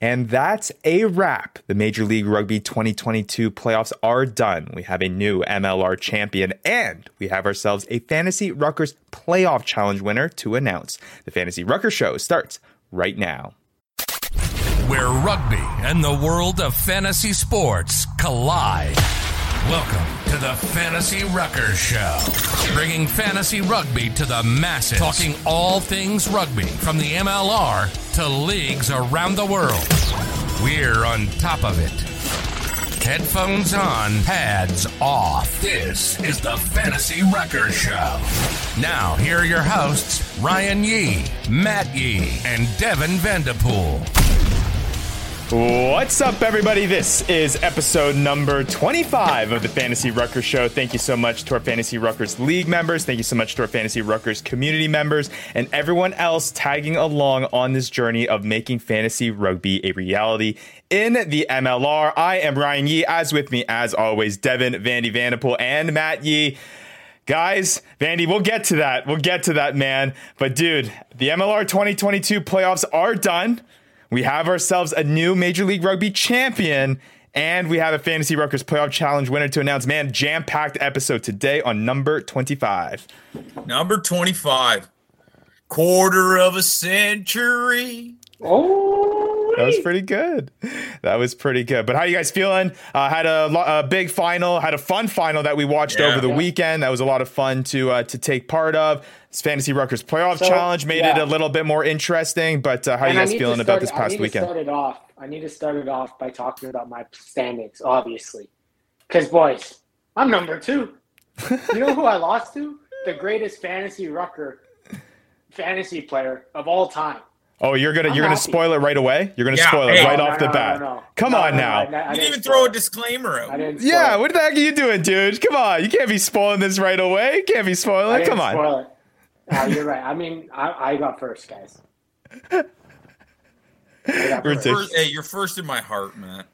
And that's a wrap. The Major League Rugby 2022 playoffs are done. We have a new MLR champion and we have ourselves a Fantasy Ruckers playoff challenge winner to announce. The Fantasy Rucker Show starts right now. Where rugby and the world of fantasy sports collide. Welcome to the Fantasy Ruckers Show, bringing fantasy rugby to the masses, talking all things rugby from the MLR to leagues around the world. We're on top of it. Headphones on, pads off. This is the Fantasy Ruckers Show. Now, here are your hosts, Ryan Yee, Matt Yee, and Devin Vanderpool. What's up, everybody? This is episode number 25 of the Fantasy Ruckers Show. Thank you so much to our Fantasy Ruckers League members. Thank you so much to our Fantasy Ruckers community members and everyone else tagging along on this journey of making fantasy rugby a reality in the MLR. I am Ryan Yee, as with me, as always, Devin, Vandy Vanderpool, and Matt Yee. Guys, Vandy, we'll get to that. We'll get to that, man. But dude, the MLR 2022 playoffs are done. We have ourselves a new Major League Rugby champion, and we have a Fantasy Ruckers Playoff Challenge winner to announce. Man, jam packed episode today on number 25. Number 25. Quarter of a century. Oh, that was pretty good. That was pretty good. But how you guys feeling? Uh, had a, a, big final, had a fun final that we watched yeah. over the weekend. That was a lot of fun to uh, to take part of. This Fantasy Ruckers playoff so, challenge made yeah. it a little bit more interesting. But uh, how are you guys feeling start, about this past I need weekend? To start it off. I need to start it off by talking about my standings, obviously, because boys, I'm number two. you know who I lost to? The greatest fantasy rucker fantasy player of all time. Oh, you're gonna I'm you're happy. gonna spoil it right away. You're gonna yeah, spoil hey, it right no, off no, the no, bat. Come on now. you didn't even throw a disclaimer out. Yeah, what the heck are you doing, dude? Come on, you can't be spoiling this right away. You can't be spoiling. Come on. Spoil it. No, you're right. I mean, I, I got first, guys. Got first. Hey, you're first in my heart, man.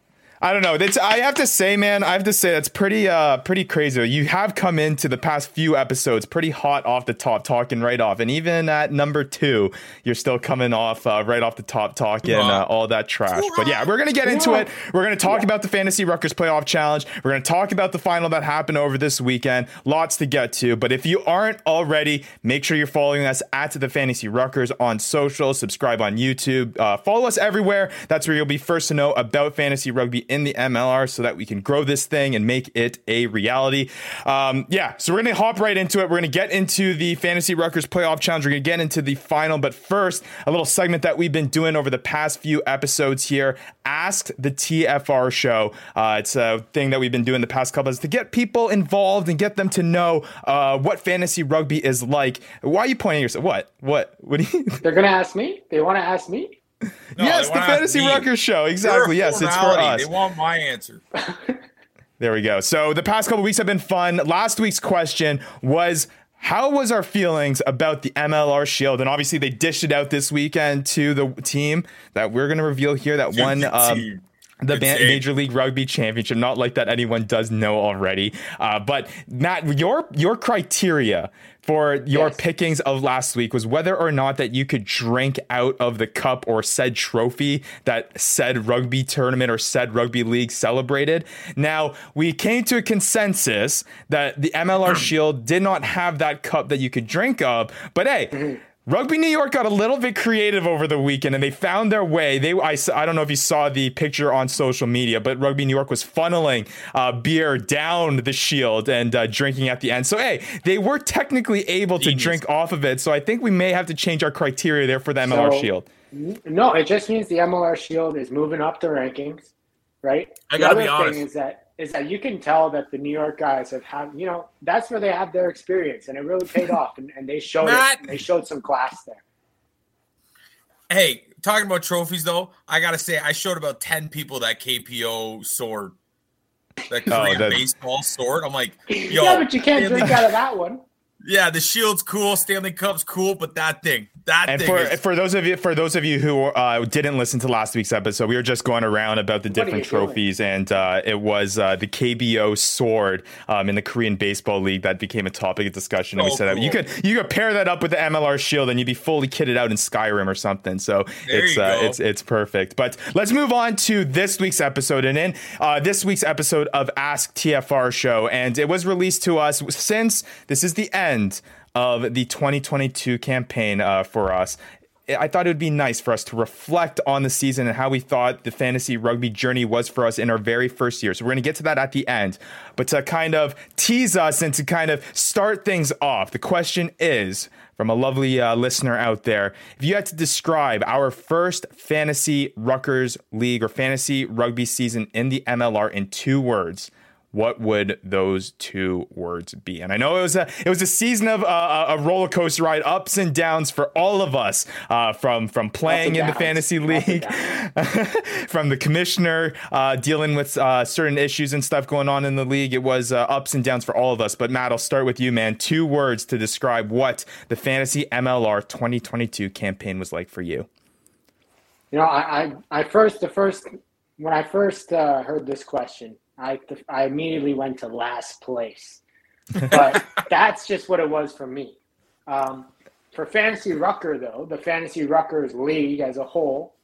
I don't know. It's I have to say, man, I have to say that's pretty uh pretty crazy. You have come into the past few episodes pretty hot off the top, talking right off, and even at number two, you're still coming off uh, right off the top, talking uh, all that trash. But yeah, we're gonna get into it. We're gonna talk about the Fantasy Ruckers Playoff Challenge. We're gonna talk about the final that happened over this weekend. Lots to get to. But if you aren't already, make sure you're following us at the Fantasy Ruckers on social. Subscribe on YouTube. Uh, follow us everywhere. That's where you'll be first to know about fantasy rugby in the MLR so that we can grow this thing and make it a reality. Um, yeah, so we're going to hop right into it. We're going to get into the Fantasy Ruckers Playoff Challenge. We're going to get into the final. But first, a little segment that we've been doing over the past few episodes here Ask the TFR Show. Uh, it's a thing that we've been doing the past couple is to get people involved and get them to know uh, what fantasy rugby is like. Why are you pointing yourself? What? What? What you? They're going to ask me? They want to ask me? No, yes, the Fantasy Ruckers show. Exactly. Yes, it's for us. They want my answer. there we go. So the past couple weeks have been fun. Last week's question was how was our feelings about the MLR Shield? And obviously, they dished it out this weekend to the team that we're going to reveal here that won um, the Major League Rugby Championship. Not like that anyone does know already. Uh, but Matt, your your criteria for your yes. pickings of last week was whether or not that you could drink out of the cup or said trophy that said rugby tournament or said rugby league celebrated. Now, we came to a consensus that the MLR Shield did not have that cup that you could drink of, but hey. Rugby New York got a little bit creative over the weekend and they found their way. They, I, I don't know if you saw the picture on social media, but Rugby New York was funneling uh, beer down the shield and uh, drinking at the end. So, hey, they were technically able to drink off of it. So, I think we may have to change our criteria there for the MLR so, Shield. No, it just means the MLR Shield is moving up the rankings, right? I got to be honest. Thing is that is that you can tell that the New York guys have had, you know, that's where they have their experience, and it really paid off, and, and they showed Matt, it. They showed some class there. Hey, talking about trophies though, I gotta say I showed about ten people that KBO sword, that oh, Korean oh, baseball sword. I'm like, yo, yeah, but you can't drink out of that one. Yeah, the Shield's cool, Stanley Cup's cool, but that thing, that thing. And thing for is, for those of you for those of you who uh, didn't listen to last week's episode, we were just going around about the different you doing? trophies, and uh, it was uh, the KBO sword um, in the Korean Baseball League that became a topic of discussion. and we said that you could you could pair that up with the MLR Shield, and you'd be fully kitted out in Skyrim or something. So There it's uh, it's it's perfect. But let's move on to this week's episode, and in uh, this week's episode of Ask TFR Show, and it was released to us since this is the end of the 2022 campaign uh, for us. I thought it would be nice for us to reflect on the season and how we thought the fantasy rugby journey was for us in our very first year. So we're going to get to that at the end. But to kind of tease us and to kind of start things off, the question is from a lovely uh, listener out there if you had to describe our first fantasy Ruckers League or fantasy rugby season in the MLR in two words, what would those two words be? And I know it was a it was a season of uh, a roller coaster ride, ups and downs for all of us, uh, from from playing in the fantasy league, from the commissioner uh, dealing with uh, certain issues and stuff going on in the league. It was uh, ups and downs for all of us. But Matt, I'll start with you, man. Two words to describe what the fantasy MLR 2022 campaign was like for you. You know, I, I, I first, the first, when I first uh, heard this question, I, I immediately went to last place. But that's just what it was for me. Um, for Fantasy Rucker, though, the Fantasy Ruckers League as a whole,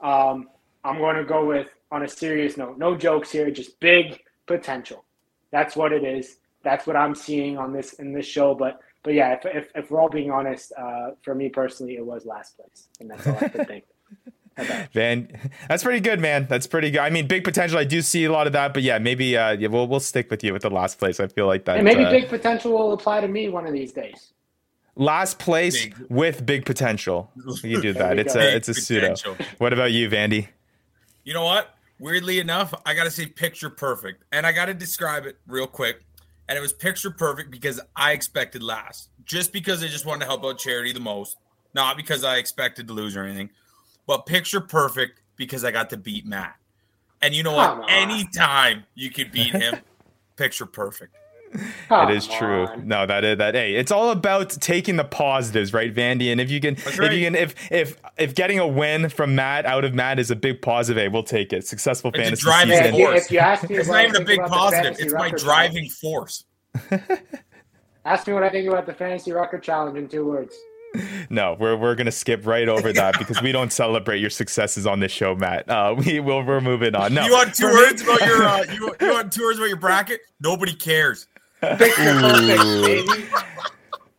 um, I'm going to go with, on a serious note, no jokes here, just big potential. That's what it is. That's what I'm seeing on this in this show. But but yeah, if, if, if we're all being honest, uh, for me personally, it was last place, and that's all I could think. About. Van, that's pretty good, man. That's pretty good. I mean, big potential. I do see a lot of that, but yeah, maybe uh, yeah, we'll we'll stick with you with the last place. I feel like that. And maybe uh, big potential will apply to me one of these days. last place Big. with big potential. You do that. It's go. a it's a Big pseudo. potential. What about you, Vandy? You know what? Weirdly enough, I got to say picture perfect. And I got to describe it real quick. And it was picture perfect because I expected last. Just because I just wanted to help out charity the most. Not because I expected to lose or anything. But picture perfect because I got to beat Matt. And you know Come what? on. Anytime you could beat him, picture perfect. it is Come true. on. No, that is that. Hey, it's all about taking the positives, right, Vandy? And if you can, if you can, if if if getting a win from Matt out of Matt is a big positive, hey, we'll take it. Successful It's fantasy driving season. Force. if you ask me, It's not even a big positive. It's my Rucker driving force. Ask me what I think about the Fantasy Rucker Challenge in two words. No, we're we're gonna skip right over that because we don't celebrate your successes on this show, Matt. Uh, we will we're moving on. No, You want two words about your uh, you, you want two words about your bracket? Nobody cares. Picture perfect, baby.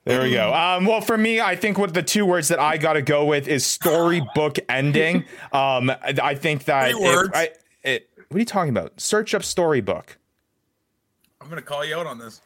There we go. Um, well, for me, I think what the two words that I got to go with is storybook ending. Um, I, I think that Three it- I, it, what are you talking about? Search up storybook. I'm gonna call you out on this.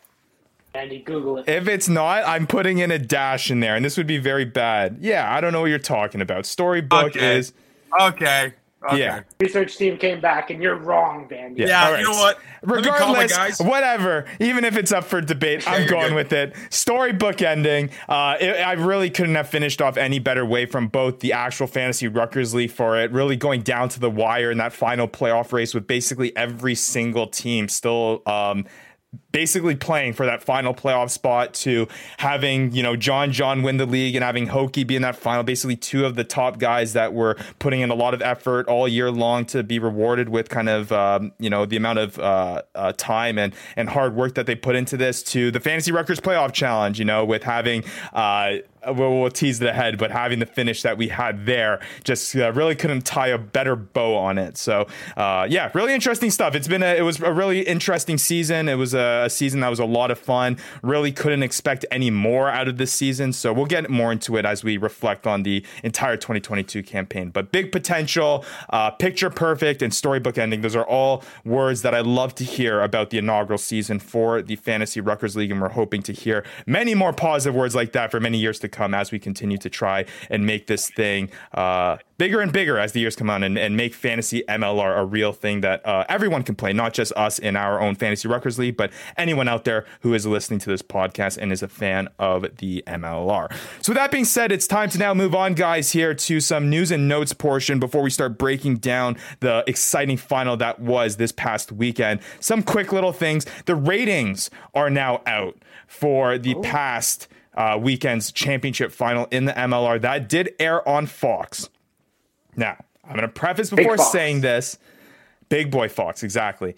Andy, Google it. If it's not, I'm putting in a dash in there, and this would be very bad. Yeah, I don't know what you're talking about. Storybook Okay. is Okay. okay. yeah. Research team came back, and you're wrong, Vandy. Yeah. Yeah, All right. you know what? Let me call my Regardless, guys. whatever. Even if it's up for debate, I'm you're going good. with it. Storybook ending. Uh, it, I really couldn't have finished off any better way from both the actual fantasy Ruckers League for it, really going down to the wire in that final playoff race with basically every single team still. Um, basically playing for that final playoff spot to having you know John John win the league and having Hokie be in that final basically two of the top guys that were putting in a lot of effort all year long to be rewarded with kind of um, you know the amount of uh, uh, time and and hard work that they put into this to the fantasy Ruckers playoff challenge you know with having uh, we'll, we'll tease it ahead, but having the finish that we had there just uh, really couldn't tie a better bow on it. So, uh, yeah, really interesting stuff. It's been a, it was a really interesting season. It was a, a season that was a lot of fun. Really couldn't expect any more out of this season. So we'll get more into it as we reflect on the entire 2022 campaign. But big potential, uh, picture perfect, and storybook ending. Those are all words that I love to hear about the inaugural season for the Fantasy Ruckers League, and we're hoping to hear many more positive words like that for many years to come as we continue to try and make this thing uh, bigger and bigger as the years come on and, and make fantasy MLR a real thing that uh, everyone can play, not just us in our own fantasy Ruckers league, but anyone out there who is listening to this podcast and is a fan of the MLR. So with that being said, it's time to now move on, guys, here to some news and notes portion before we start breaking down the exciting final that was this past weekend. Some quick little things. The ratings are now out for the past uh, weekend's championship final in the MLR. That did air on Fox. Now, I'm going to preface before saying this Big Boy Fox, exactly.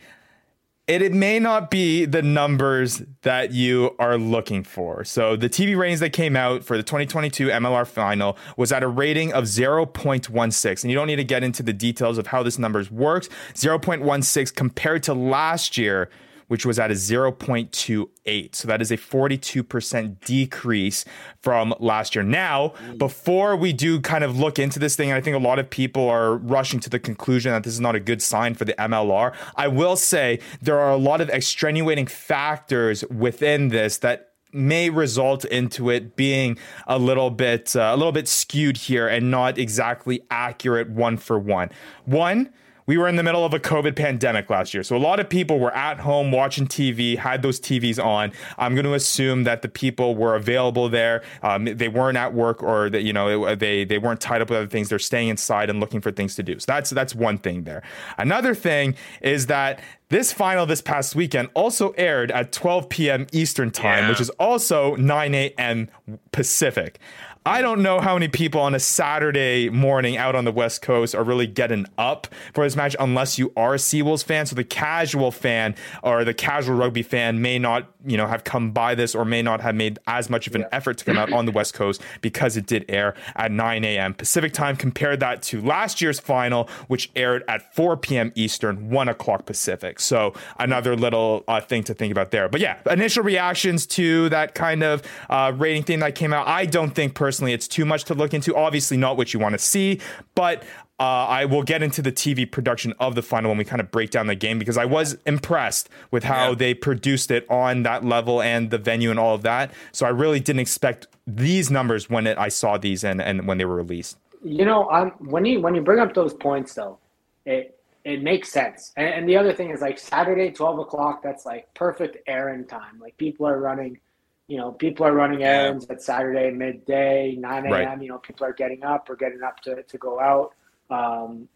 It, it may not be the numbers that you are looking for. So, the TV ratings that came out for the 2022 MLR final was at a rating of 0.16. And you don't need to get into the details of how this numbers works. 0.16 compared to last year, which was at a 0.28. So that is a 42% decrease from last year. Now, before we do kind of look into this thing, I think a lot of people are rushing to the conclusion that this is not a good sign for the MLR. I will say there are a lot of extenuating factors within this that may result into it being a little bit uh, a little bit skewed here and not exactly accurate one for one. One, we were in the middle of a COVID pandemic last year. So a lot of people were at home watching TV, had those TVs on. I'm going to assume that the people were available there. Um, they weren't at work or that, you know, they, they weren't tied up with other things. They're staying inside and looking for things to do. So that's, that's one thing there. Another thing is that this final this past weekend also aired at 12 p.m. Eastern time, Yeah. which is also 9 a.m. Pacific. I don't know how many people on a Saturday morning out on the West Coast are really getting up for this match unless you are a Seawolves fan. So the casual fan or the casual rugby fan may not, you know, have come by this or may not have made as much of an effort to come out on the West Coast because it did air at 9 a.m. Pacific time. Compare that to last year's final, which aired at 4 p.m. Eastern, 1 o'clock Pacific. So another little uh, thing to think about there. But yeah, initial reactions to that kind of uh, rating thing that came out. I don't think personally it's too much to look into. Obviously, not what you want to see, but. Uh, I will get into the TV production of the final when we kind of break down the game because I was impressed with how Yeah. they produced it on that level and the venue and all of that. So I really didn't expect these numbers when it, I saw these and, and when they were released. You know, um, when you when you bring up those points, though, it it makes sense. And, and the other thing is like Saturday, twelve o'clock. That's like perfect errand time. Like people are running, you know, people are running errands at Saturday midday, nine a.m. Right. You know, people are getting up or getting up to to go out um,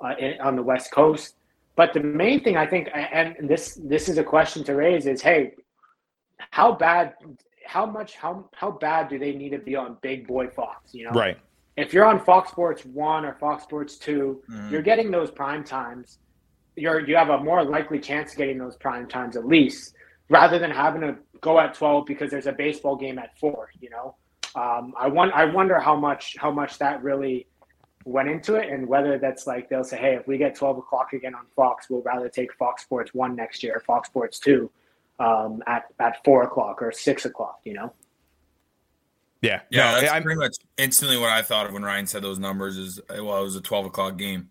uh, in, on the West Coast. But the main thing I think, and this this is a question to raise, is hey, how bad, how much, how how bad do they need to be on Big Boy Fox? You know, Right. if you're on Fox Sports One or Fox Sports 2 Mhm. Mm-hmm. you're getting those prime times. You're you have a more likely chance of getting those prime times at least, rather than having to go at twelve because there's a baseball game at four. You know, um, I want I wonder how much how much that really went into it, and whether that's like they'll say, hey, if we get twelve o'clock again on Fox, we'll rather take Fox Sports One next year, Fox Sports Two, um, at at four o'clock or six o'clock. You know. Yeah. Yeah, No, that's I'm- pretty much instantly what I thought of when Ryan said those numbers. Is well, it was a twelve o'clock game.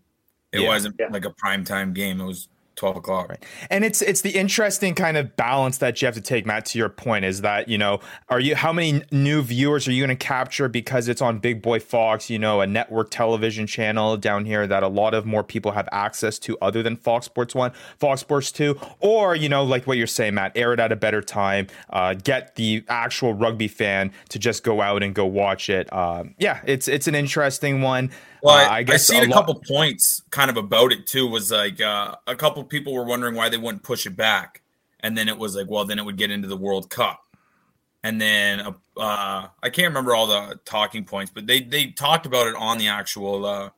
It Yeah. wasn't Yeah. like a prime time game. It was twelve o'clock. Right. And it's it's the interesting kind of balance that you have to take, Matt. To your point, is that you know, are you how many new viewers are you going to capture because it's on Big Boy Fox, you know, a network television channel down here that a lot of more people have access to other than Fox Sports One, Fox Sports Two, or you know, like what you're saying, Matt, air it at a better time, uh, get the actual rugby fan to just go out and go watch it. Um, yeah, it's it's an interesting one. Well, Uh, I, I, guess seen a, lot- couple points kind of about it too. Was like uh, a couple people were wondering why they wouldn't push it back, and then it was like, well, then it would get into the World Cup, and then uh, uh, I can't remember all the talking points, but they they talked about it on the actual uh,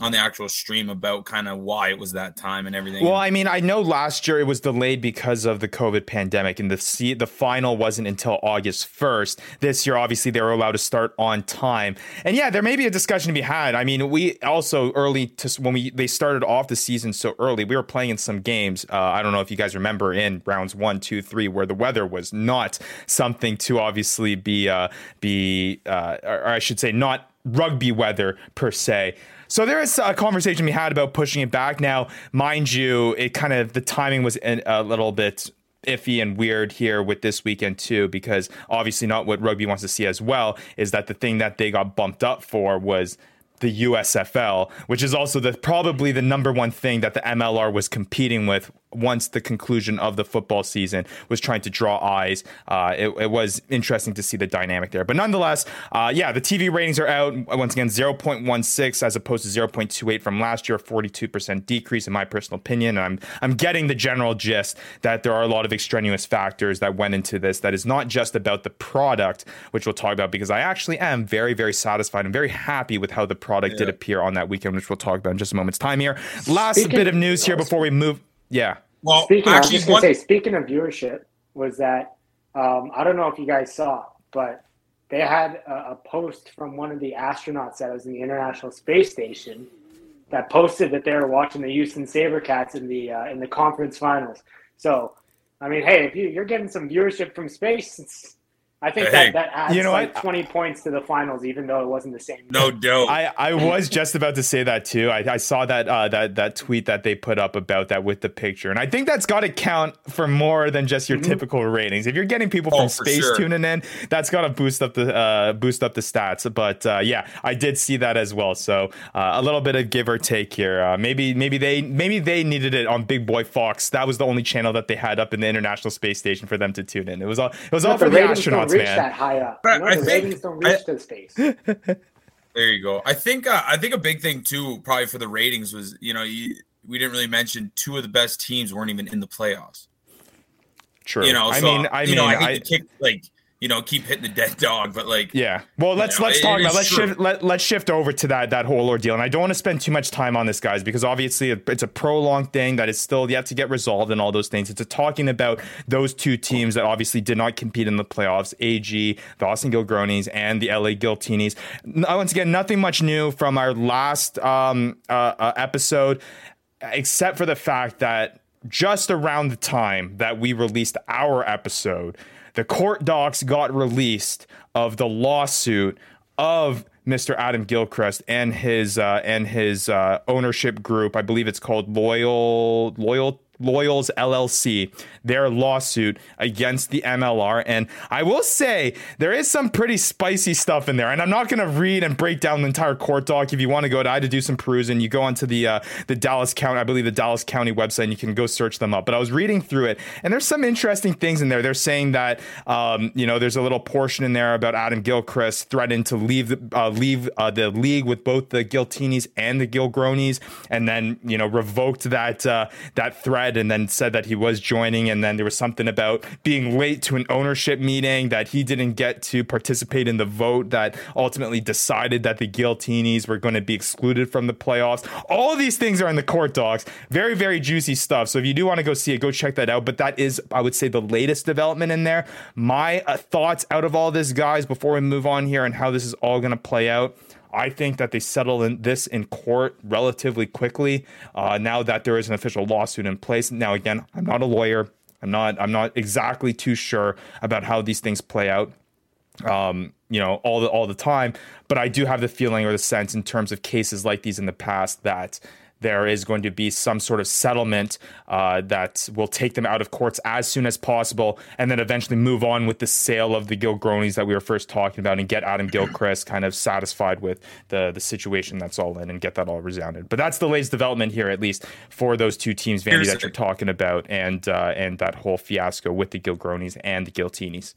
on the actual stream about kind of why it was that time and everything. Well, I mean, I know last year it was delayed because of the COVID pandemic, and the se- the final wasn't until August first. This year, obviously, they were allowed to start on time, and yeah, there may be a discussion to be had. I mean, we also early to when we they started off the season so early, we were playing in some games. Uh, I don't know if you guys remember in rounds one, two, three, where the weather was not something to obviously be uh, be, uh, or I should say, not rugby weather per se. So there is a conversation we had about pushing it back. Now, mind you, it kind of the timing was a little bit iffy and weird here with this weekend too, because obviously not what rugby wants to see as well is that the thing that they got bumped up for was the USFL, which is also the probably the number one thing that the MLR was competing with once the conclusion of the football season was trying to draw eyes. Uh, it, it, was interesting to see the dynamic there. But nonetheless, uh, yeah, the TV ratings are out. Once again, 0.16 as opposed to 0.28 from last year, 42% decrease in my personal opinion. And I'm, I'm getting the general gist that there are a lot of extraneous factors that went into this that is not just about the product, which we'll talk about because I actually am very, very satisfied and very happy with how the product yeah. did appear on that weekend, which we'll talk about in just a moment's time here. Last Speaking bit of news here before we move. Yeah. Well, speaking, actually, I was just gonna say, speaking of viewership, was that um, I don't know if you guys saw, but they had a, a, post from one of the astronauts that was in the International Space Station that posted that they were watching the Houston SaberCats in the uh, in the conference finals. So, I mean, hey, if you, you're getting some viewership from space, I think hey, that, that adds you know like what? 20 points to the finals, even though it wasn't the same. No doubt. I, I was just about to say that too. I, I saw that uh, that that tweet that they put up about that with the picture, and I think that's got to count for more than just your mm-hmm. typical ratings. If you're getting people from oh, space sure. tuning in, that's got to boost up the uh, boost up the stats. But uh, yeah, I did see that as well. So uh, a little bit of give or take here. Uh, maybe maybe they maybe they needed it on Big Boy Fox. That was the only channel that they had up in the International Space Station for them to tune in. It was all it was all for the astronauts reach man. that high up. But I think don't reach I, to space. There you go. I think uh, I think a big thing too, probably for the ratings, was you know you, we didn't really mention two of the best teams weren't even in the playoffs. True. You know, I mean, I mean, know, I hate I, kick like you know, keep hitting the dead dog. But like, yeah. Well, let's know, let's talk about let's true. shift let, let's shift over to that that whole ordeal. And I don't want to spend too much time on this, guys, because obviously it's a prolonged thing that is still yet to get resolved and all those things. It's a talking about those two teams that obviously did not compete in the playoffs: AG, the Austin Gilgronis, and the LA Giltinis. Once again, nothing much new from our last um, uh, uh, episode, except for the fact that just around the time that we released our episode the court docs got released of the lawsuit of Mr. Adam Gilchrist and his uh, and his uh, ownership group. I believe it's called Loyal Loyal Loyals LLC, their lawsuit against the MLR. And I will say there is some pretty spicy stuff in there. And I'm not going to read and break down the entire court doc. If you want to go to, I had to do some perusing. You go onto the uh, the Dallas County, I believe the Dallas County website, and you can go search them up. But I was reading through it, and there's some interesting things in there. They're saying that um, you know there's a little portion in there about Adam Gilchrist threatened to leave the uh, leave uh, the league with both the Giltinis and the Gilgronis, and then you know revoked that uh, that threat and then said that he was joining. And then there was something about being late to an ownership meeting that he didn't get to participate in the vote that ultimately decided that the Giltinis were going to be excluded from the playoffs. All these things are in the court docs. Very, very juicy stuff. So if you do want to go see it, go check that out. But that is, I would say, the latest development in there. My uh, thoughts out of all this, guys, before we move on here and how this is all going to play out. I think that they settle in this in court relatively quickly. Uh, now that there is an official lawsuit in place. Now, again, I'm not a lawyer. I'm not. I'm not exactly too sure about how these things play out. Um, you know, all the all the time. But I do have the feeling or the sense in terms of cases like these in the past that there is going to be some sort of settlement uh, that will take them out of courts as soon as possible, and then eventually move on with the sale of the Gilgronis that we were first talking about, and get Adam Gilchrist kind of satisfied with the the situation that's all in, and get that all resounded. But that's the latest development here, at least for those two teams, Vandy, that you're talking about, and uh, and that whole fiasco with the Gilgronis and the Giltinis.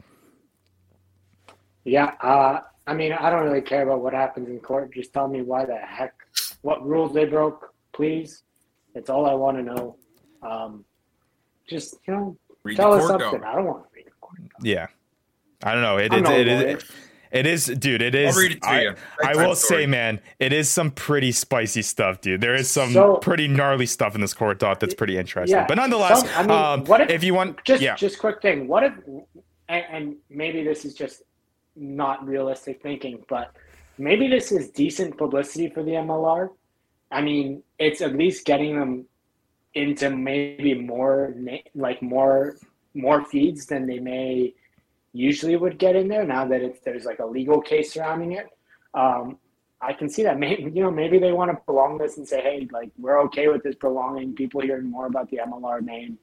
Yeah, uh, I mean, I don't really care about what happens in court. Just tell me why the heck, what rules they broke, please. That's all I want to know. Um, just you know, read tell us something. I don't want to read the court. Yeah, I don't know. It, it, it, it, it is, dude. It is. I'll read it to I, you. I will story. say, man, it is some pretty spicy stuff, dude. There is some so, pretty gnarly stuff in this court doc that's pretty interesting. Yeah, but nonetheless, some, I mean, um, what if, if, you want, just yeah. just quick thing. What if, and, and maybe this is just not realistic thinking, but maybe this is decent publicity for the MLR I mean, it's at least getting them into maybe more like more more feeds than they may usually would get in there. Now that it's, there's like a legal case surrounding it, um, I can see that. Maybe you know maybe they want to prolong this and say, hey, like we're okay with this prolonging. People hearing more about the MLR name.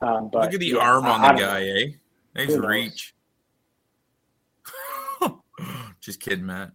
Um, but look at the yeah, arm on the guy, eh? Nice reach. Just kidding, Matt.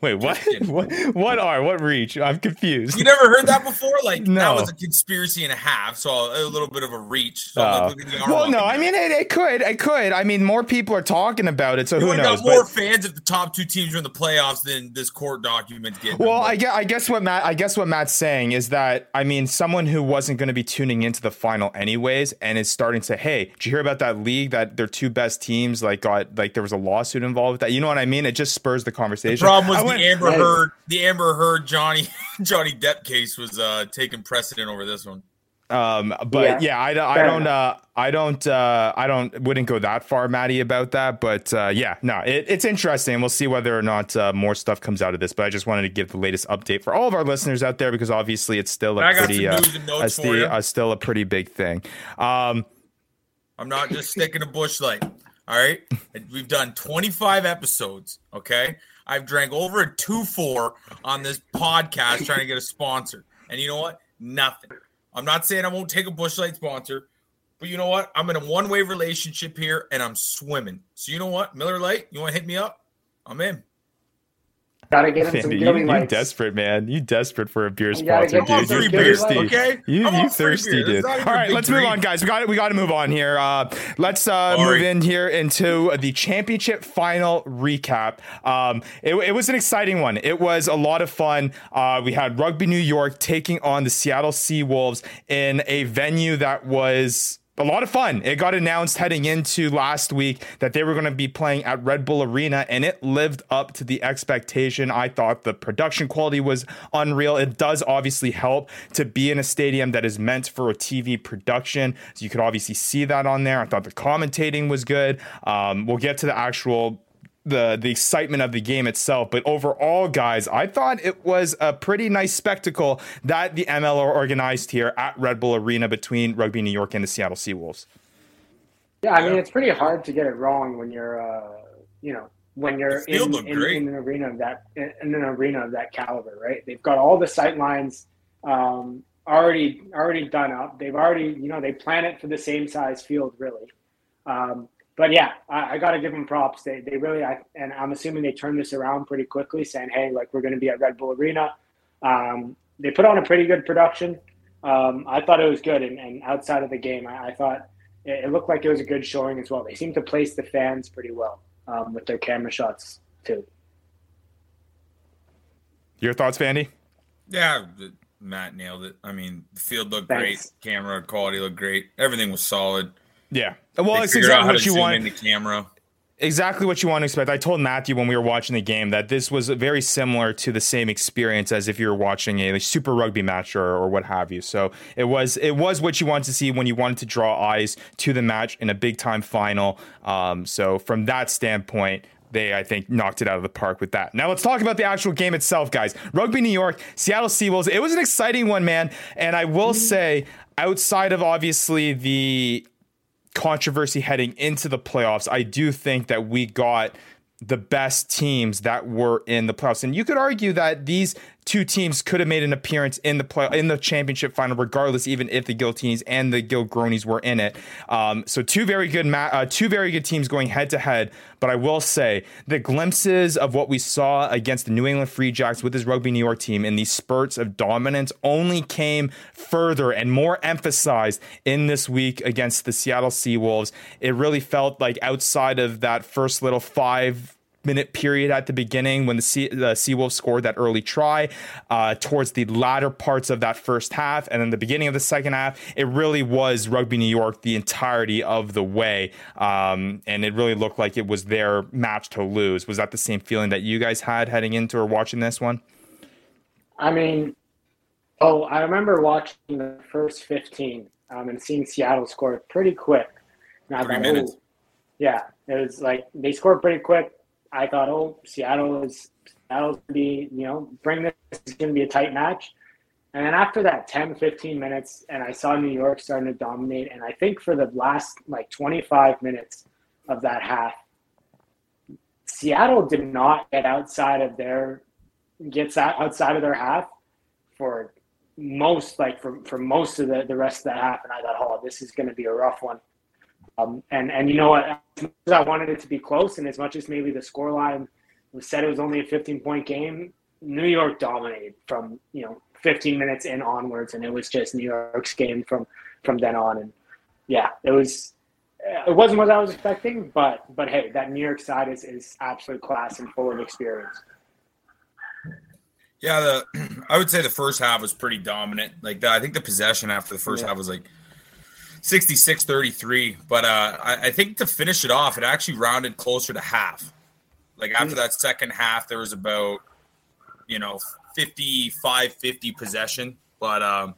Wait, what? what? What are? What reach? I'm confused. You never heard that before? Like No. that was a conspiracy and a half, so a little bit of a reach. So like, look at the arm well, no, I mean it, it could, it could. I mean, more people are talking about it, so You who knows? got more But, fans if the top two teams were in the playoffs than this court document well. I guess, I guess what Matt, I guess what Matt's saying is that I mean, someone who wasn't going to be tuning into the final anyways, and is starting to say, "Hey, did you hear about that league that their two best teams like got like there was a lawsuit involved with that?" You know what I mean? It just spurs the conversation. The problem was I the Amber Right. Heard, the Amber Heard Johnny Johnny Depp case was uh taking precedent over this one. Um, but yeah, Yeah. I, don't- I don't, uh, I don't, uh, I don't, wouldn't go that far, Maddie, about that. But uh, yeah, no, it, it's interesting. We'll see whether or not uh, more stuff comes out of this. But I just wanted to give the latest update for all of our listeners out there because obviously it's still a I pretty, some uh, news and a for sti- you. uh, still a pretty big thing. Um, I'm not just sticking a Busch Light. All right. We've done 25 episodes. Okay. I've drank over a 2 4 on this podcast trying to get a sponsor. And you know what? Nothing. I'm not saying I won't take a Busch Light sponsor, but you know what? I'm in a one way relationship here and I'm swimming. So you know what? Miller Lite, you want to hit me up? I'm in. Gotta get him some Fandy, you, Gilly you desperate, man. You desperate for a beer You sponsor, dude. You're free beer, thirsty. okay? You, I'm you thirsty, beer. Dude. not even All a right, big let's move on, guys. We got we got to move on here. Uh, let's uh, Sorry. move in here into the championship final recap. Um, it, it was an exciting one. It was a lot of fun. Uh, we had Rugby New York taking on the Seattle Sea Wolves in a venue that was a lot of fun. It got announced heading into last week that they were going to be playing at Red Bull Arena, and it lived up to the expectation. I thought the production quality was unreal. It does obviously help to be in a stadium that is meant for a TV production. So you could obviously see that on there. I thought the commentating was good. Um, we'll get to the actual the the excitement of the game itself. But overall, guys, I thought it was a pretty nice spectacle that the MLR organized here at Red Bull Arena between Rugby New York and the Seattle Seawolves. Yeah, I mean it's pretty hard to get it wrong when you're, uh, you know, when you're in, in, in an arena of that in an arena of that caliber, right? They've got all the sight lines um, already already done up. They've already, you know, they plan it for the same size field, really. Um, but yeah, I, I got to give them props. They they really, I, and I'm assuming they turned this around pretty quickly, saying, "Hey, like we're going to be at Red Bull Arena." Um, they put on a pretty good production. Um, I thought it was good, and, and outside of the game, I, I thought it, it looked like it was a good showing as well. They seemed to place the fans pretty well um, with their camera shots too. Your thoughts, Vandy? Yeah, Matt nailed it. I mean, the field looked Thanks. great. Camera quality looked great. Everything was solid. Yeah. Well, They it's exactly what you want. in the camera. exactly what you want to expect. I told Matthew when we were watching the game that this was very similar to the same experience as if you were watching a like, Super Rugby match or, or what have you. So it was it was what you wanted to see when you wanted to draw eyes to the match in a big time final. Um, so from that standpoint. They, I think, knocked it out of the park with that. Now let's talk about the actual game itself, guys. Rugby New York, Seattle Seawolves. It was an exciting one, man. And I will say, outside of obviously the controversy heading into the playoffs, I do think that we got the best teams that were in the playoffs. And you could argue that these two teams could have made an appearance in the play in the championship final, regardless, even if the Giltinis and the Gilgronis were in it. Um, so two very good ma- uh, two very good teams going head to head. But I will say the glimpses of what we saw against the New England Free Jacks with this Rugby New York team in these spurts of dominance only came further and more emphasized in this week against the Seattle Seawolves. It really felt like outside of that first little five minute period at the beginning when the, sea, the Seawolves scored that early try uh, towards the latter parts of that first half and then the beginning of the second half it really was rugby new york the entirety of the way um, and it really looked like it was their match to lose was that the same feeling that you guys had heading into or watching this one I mean, oh, I remember watching the first 15 um, and seeing Seattle score pretty quick. I Three minutes. yeah, it was like they scored pretty quick. I thought, oh, Seattle is Seattle's gonna be, you know, bring this is going to be a tight match. And then after that 10, 15 minutes, and I saw New York starting to dominate. And I think for the last like 25 minutes of that half, Seattle did not get outside of their gets out outside of their half for most like for, for most of the, the rest of the half and I thought, oh, this is gonna be a rough one. Um, and and you know what? As much as I wanted it to be close, and as much as maybe the scoreline We said it was only a 15 point game. New York dominated from you know 15 minutes in onwards, and it was just New York's game from from then on. And yeah, it was it wasn't what I was expecting, but but hey, that New York side is is absolute class and full of experience. Yeah, the I would say the first half was pretty dominant. Like the, I think the possession after the first yeah. half was like 66 33. But uh, I, I, think to finish it off, it actually rounded closer to half. Like after that second half, there was about, you know, 55 50 possession. But um,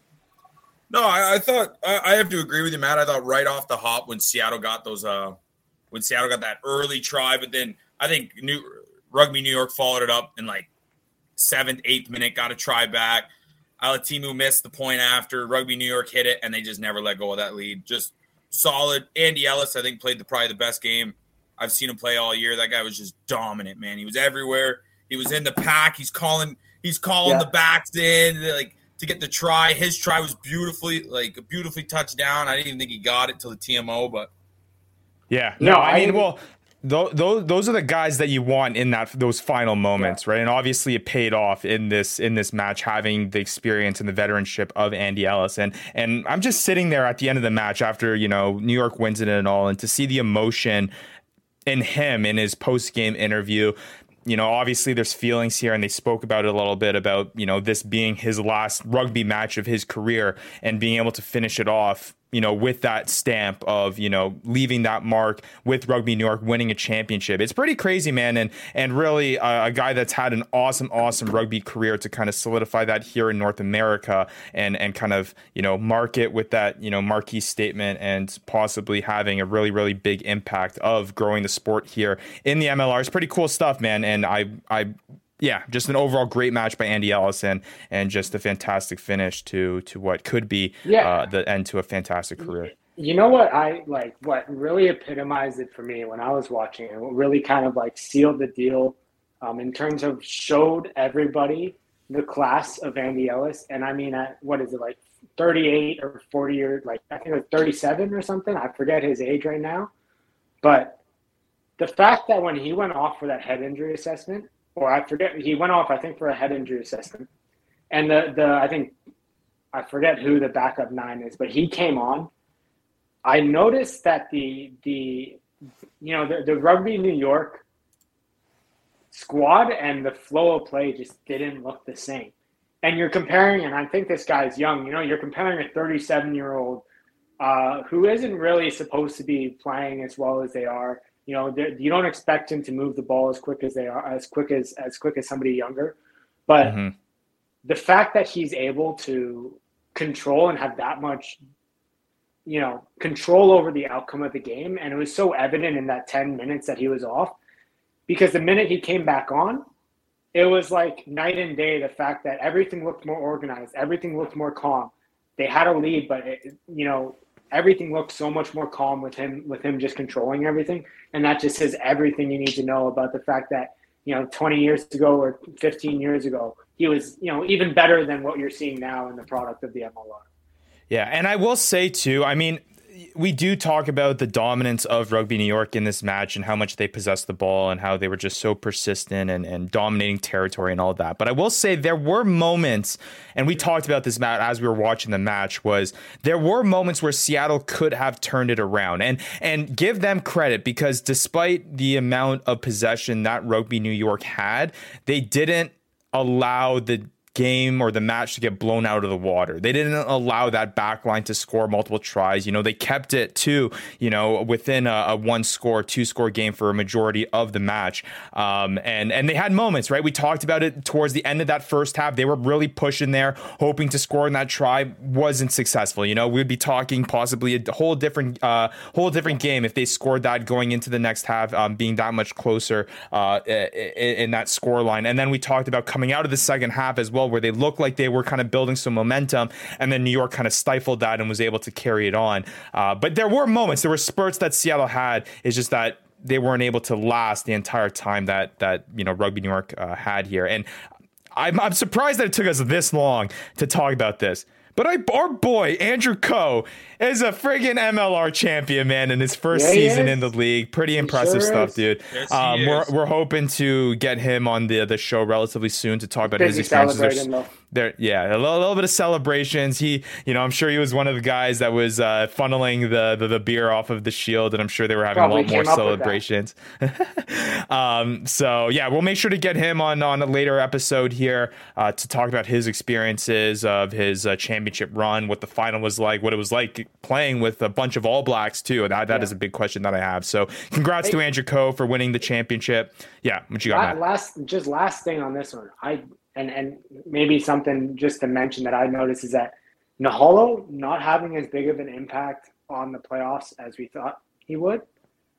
no, I, I thought I, I, have to agree with you, Matt. I thought right off the hop when Seattle got those, uh, when Seattle got that early try, but then I think New Rugby New York followed it up in like seventh, eighth minute, got a try back. Alatimu missed the point after. Rugby New York hit it, and they just never let go of that lead. Just solid. Andy Ellis, I think, played the probably the best game I've seen him play all year. That guy was just dominant, man. He was everywhere. He was in the pack. He's calling. He's calling yeah. the backs in, like to get the try. His try was beautifully, like beautifully touched down. I didn't even think he got it till the TMO, but yeah. No, I mean, well, those those are the guys that you want in that those final moments, yeah. right? And obviously, it paid off in this in this match, having the experience and the veteranship of Andy Ellis. And and I'm just sitting there at the end of the match after you know New York wins it and all, and to see the emotion in him in his post game interview. You know, obviously there's feelings here, and they spoke about it a little bit about you know this being his last rugby match of his career and being able to finish it off you know, with that stamp of, you know, leaving that mark with Rugby New York winning a championship. It's pretty crazy, man. And and really uh, a guy that's had an awesome, awesome rugby career to kind of solidify that here in North America and and kind of, you know, mark it with that, you know, marquee statement and possibly having a really, really big impact of growing the sport here in the MLR. It's pretty cool stuff, man. And I I yeah, just an overall great match by Andy Ellison, and just a fantastic finish to to what could be yeah. uh, the end to a fantastic career. You know what I like? What really epitomized it for me when I was watching it, what really kind of like sealed the deal um, in terms of showed everybody the class of Andy Ellis, and I mean, at what is it like, thirty eight or forty or Like I think it was thirty seven or something. I forget his age right now, but the fact that when he went off for that head injury assessment or I forget he went off I think for a head injury assessment, and the the I think I forget who the backup nine is, but he came on. I noticed that the the you know the, the rugby New York squad and the flow of play just didn't look the same. And you're comparing, and I think this guy's young. You know, you're comparing a 37 year old uh, who isn't really supposed to be playing as well as they are you know, you don't expect him to move the ball as quick as they are, as quick as as quick as somebody younger. But mm-hmm. the fact that he's able to control and have that much, you know, control over the outcome of the game, and it was so evident in that ten minutes that he was off, because the minute he came back on, it was like night and day. The fact that everything looked more organized, everything looked more calm. They had a lead, but it, you know, everything looks so much more calm with him with him just controlling everything and that just says everything you need to know about the fact that you know 20 years ago or 15 years ago he was you know even better than what you're seeing now in the product of the MLR. Yeah, and I will say too, I mean, we do talk about the dominance of Rugby New York in this match and how much they possessed the ball and how they were just so persistent and, and dominating territory and all that. But I will say there were moments, and we talked about this, Matt, as we were watching the match, was there were moments where Seattle could have turned it around. And and give them credit because despite the amount of possession that Rugby New York had, they didn't allow the game or the match to get blown out of the water. They didn't allow that backline to score multiple tries. You know, they kept it to, you know, within a, a one score, two score game for a majority of the match. Um, and, and they had moments, right? We talked about it towards the end of that first half. They were really pushing there, hoping to score in that try. Wasn't successful. You know, we'd be talking possibly a whole different, uh, whole different game if they scored that going into the next half, um, being that much closer uh, in, in that score line. And then we talked about coming out of the second half as well where they looked like they were kind of building some momentum, and then New York kind of stifled that and was able to carry it on. Uh, but there were moments, there were spurts that Seattle had. It's just that they weren't able to last the entire time that that you know Rugby New York uh, had here. And I'm, I'm surprised that it took us this long to talk about this But I, our boy Andrew Coe is a friggin' MLR champion, man, in his first Yeah, season in the league. Pretty impressive sure stuff, is. dude. Yes, um, we're we're hoping to get him on the the show relatively soon to talk about his Busy experiences. There's- celebrating, though. There, yeah, a little, little bit of celebrations. He, you know, I'm sure he was one of the guys that was uh, funneling the, the the beer off of the shield, and I'm sure they were having Probably a lot more came up with that. celebrations. um, so yeah, we'll make sure to get him on on a later episode here uh, to talk about his experiences of his uh, championship run, what the final was like, what it was like playing with a bunch of All Blacks too. That that Yeah. is a big question that I have. So congrats to Andrew Coe for winning the championship. Yeah, what you got, La- Matt? last just last thing on this one i and and maybe something just to mention that i noticed is that naholo not having as big of an impact on the playoffs as we thought he would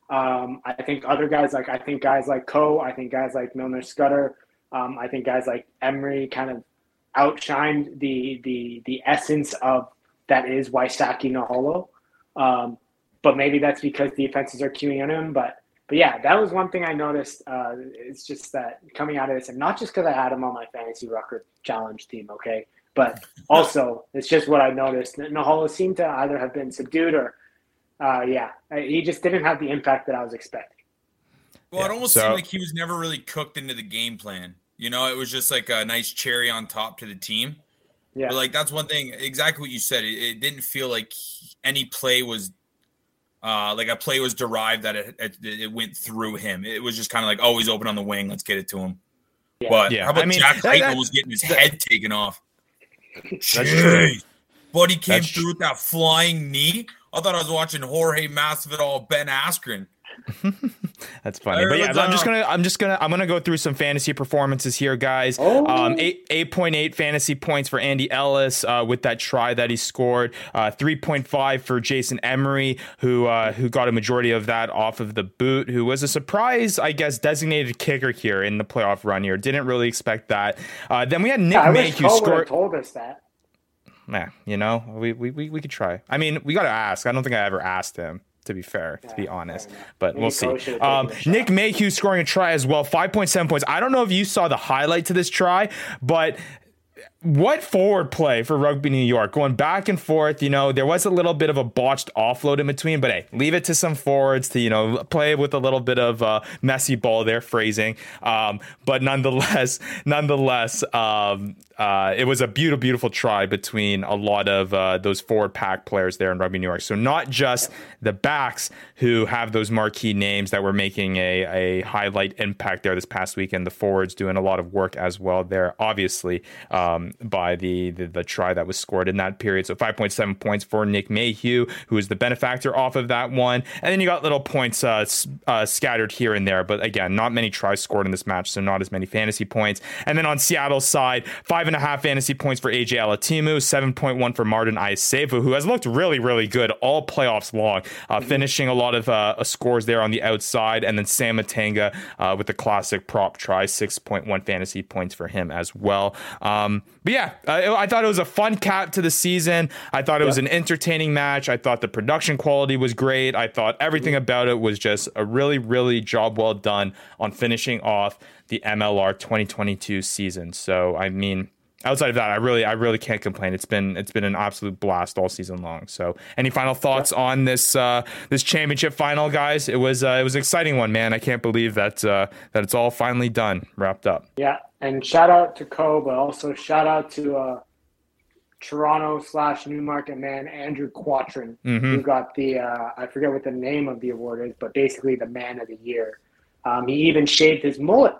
um, i think other guys like i think guys like Coe, i think guys like Milner-Skudder um, i think guys like emery kind of outshined the the the essence of that is Waisaki Naholo. Um, but maybe that's because defenses are queuing on him. But but yeah, that was one thing I noticed. Uh, it's just that coming out of this, and not just because I had him on my fantasy Rucker challenge team, okay, but also it's just what I noticed. Naholo seemed to either have been subdued or, uh, yeah, he just didn't have the impact that I was expecting. Well, Yeah, it almost so- seemed like he was never really cooked into the game plan. You know, it was just like a nice cherry on top to the team. Yeah, But like that's one thing, exactly what you said. It, it didn't feel like any play was, uh, like a play was derived that it, it, it went through him. It was just kind of like, oh, he's open on the wing. Let's get it to him. Yeah. But Yeah, how about I mean, Jack that- Hyten that- almost getting his head taken off? true. Jeez. Buddy came That's through with that flying knee. I thought I was watching Jorge Masvidal, Ben Askren. That's funny. Or But yeah, I'm just uh, gonna I'm just gonna I'm gonna go through some fantasy performances here, guys. Oh. Um eight eight point eight fantasy points for Andy Ellis uh, with that try that he scored. Uh three point five for Jason Emery, who uh who got a majority of that off of the boot, who was a surprise, I guess, designated kicker here in the playoff run here. Didn't really expect that. Uh then we had Nick I May wish who Cole would have scored told us that. yeah, you know, we, we, we, we could try. I mean, we got to ask. I don't think I ever asked him, to be fair, to be honest. But Maybe we'll see. Um, taken a shot. Nick Mayhew scoring a try as well, 5.7 points. I don't know if you saw the highlight to this try, but what forward play for Rugby New York, going back and forth. You know, there was a little bit of a botched offload in between, but hey, leave it to some forwards to you know play with a little bit of uh, messy ball there, phrasing. Um, but nonetheless, nonetheless, um, uh, it was a beautiful, beautiful try between a lot of uh, those forward pack players there in Rugby New York. So not just the backs who have those marquee names that were making a, a highlight impact there this past weekend. The forwards doing a lot of work as well there, obviously, um, by the, the the try that was scored in that period. So 5.7 points for Nick Mayhew, who is the benefactor off of that one. And then you got little points uh, s- uh, scattered here and there. But again, not many tries scored in this match, so not as many fantasy points. And then on Seattle's side, five and a half fantasy points for AJ Alatimu, 7.1 for Martin Iosefo, who has looked really, really good all playoffs long, uh, finishing a lot of uh, scores there on the outside. And then Sam Matenga uh, with the classic prop try, 6.1 fantasy points for him as well. Um, but yeah, uh, I thought it was a fun cap to the season. I thought it was an entertaining match. I thought the production quality was great. I thought everything about it was just a really, really job well done on finishing off the MLR 2022 season. So, I mean, outside of that, I really, I really can't complain. It's been, it's been an absolute blast all season long. So, any final thoughts on this, uh, this championship final, guys? It was, uh, it was an exciting one, man. I can't believe that, uh, that it's all finally done, wrapped up. Yeah, and shout out to Co, but also shout out to uh, Toronto slash Newmarket man Andrew Quattrin, who got the uh, I forget what the name of the award is, but basically the man of the year. Um, he even shaved his mullet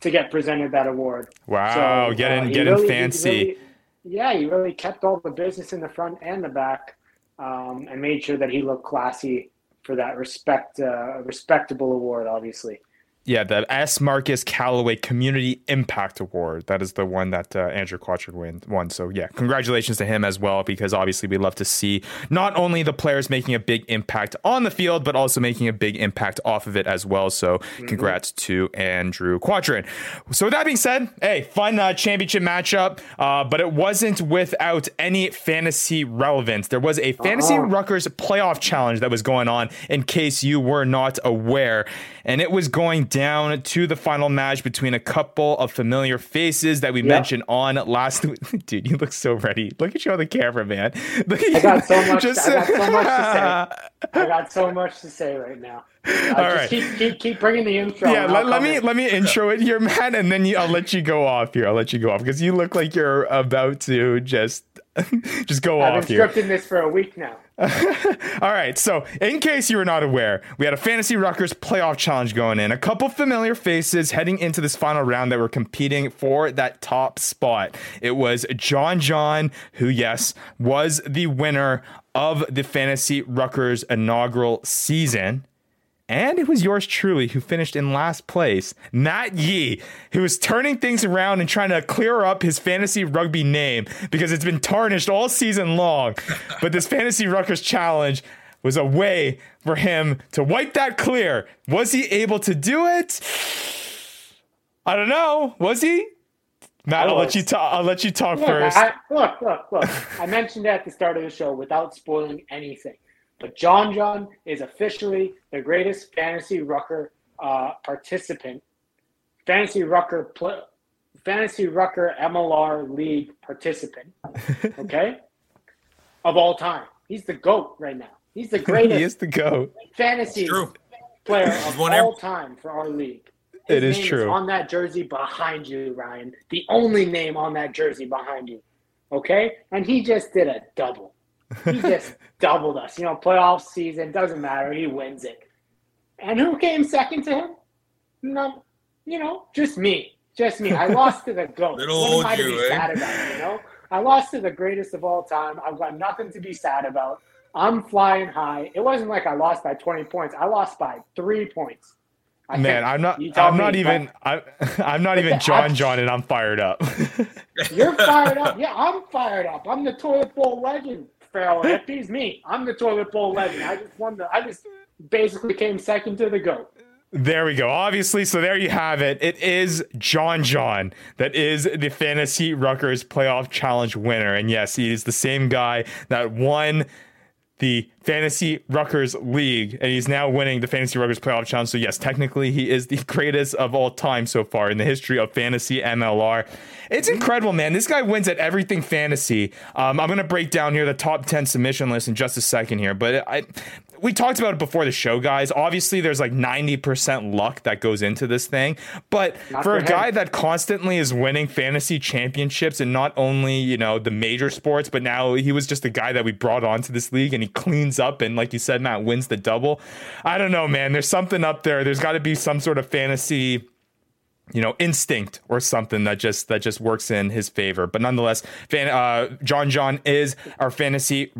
to get presented that award. Wow, So, getting, uh, he getting really- he fancy. really- yeah, he really kept all the business in the front and the back, um, and made sure that he looked classy for that respect, uh, respectable award. Obviously, Yeah, the S. Marcus Calloway Community Impact Award. That is the one that uh, Andrew Quattrin win, won. So, yeah, congratulations to him as well, because obviously we love to see not only the players making a big impact on the field, but also making a big impact off of it as well. So, congrats to Andrew Quattrin. So, with that being said, hey, fun uh, championship matchup, uh, but it wasn't without any fantasy relevance. There was a fantasy Uh-huh. Ruckers playoff challenge that was going on, in case you were not aware, and it was going down to the final match between a couple of familiar faces that we mentioned on last week. Dude, you look so ready. Look at you on the camera, man. I got so much. Just, I got so much to say. I got so much to say right now. Uh, All right. Keep, keep, keep bringing the intro. Yeah, let, let me let me intro it here, man, and then you, I'll let you go off here. I'll let you go off because you look like you're about to just just go off here. I've been scripting this for a week now. All right, so in case you were not aware, we had a Fantasy Ruckers playoff challenge going in. A couple familiar faces heading into this final round that were competing for that top spot. It was John John, who, yes, was the winner of the Fantasy Ruckers inaugural season. And it was yours truly who finished in last place, not Yee, who was turning things around and trying to clear up his fantasy rugby name because it's been tarnished all season long. but this fantasy Ruckers challenge was a way for him to wipe that clear. Was he able to do it? I don't know. Was he? Matt, I'll let you talk. I'll let you talk Yeah, first. I, look, look, look. I mentioned at the start of the show without spoiling anything. But John John is officially the greatest fantasy rucker uh, participant, fantasy rucker pl- fantasy rucker MLR league participant. Okay, of all time, he's the goat right now. He's the he greatest is the goat. fantasy True. player of won all every- time for our league. It His is name true. on that jersey behind you, Ryan. The only name on that jersey behind you. Okay? And he just did a double. He just doubled us. You know, playoff season, doesn't matter. He wins it. And who came second to him? No, you know, just me. Just me. I lost to the GOAT. Little what am old I to you, be eh? sad about, you know? I lost to the greatest of all time. I've got nothing to be sad about. I'm flying high. It wasn't like I lost by 20 points. I lost by three points. I Man, I'm not. I'm not even. I'm, I'm not even John John, and I'm fired up. You're fired up. Yeah, I'm fired up. I'm the toilet bowl legend. Feral hippies, me. I'm the toilet bowl legend. I just won the. I just basically came second to the goat. There we go. Obviously, so there you have it. It is John John that is the Fantasy Ruckers Playoff Challenge winner. And yes, he is the same guy that won the Fantasy Ruckers League, and he's now winning the Fantasy Ruckers Playoff Challenge. So, yes, technically, he is the greatest of all time so far in the history of fantasy MLR. It's incredible, man. This guy wins at everything fantasy. Um, I'm going to break down here the top 10 submission list in just a second here, but I. We talked about it before the show, guys. Obviously, there's like 90% luck that goes into this thing. But Not for a guy that constantly is winning fantasy championships and not only, you know, the major sports, but now he was just a guy that we brought onto this league and he cleans up and like you said, Matt wins the double. I don't know, man. There's something up there. There's got to be some sort of fantasy you know instinct or something that just that just works in his favor. But nonetheless fan, uh, john john is our fantasy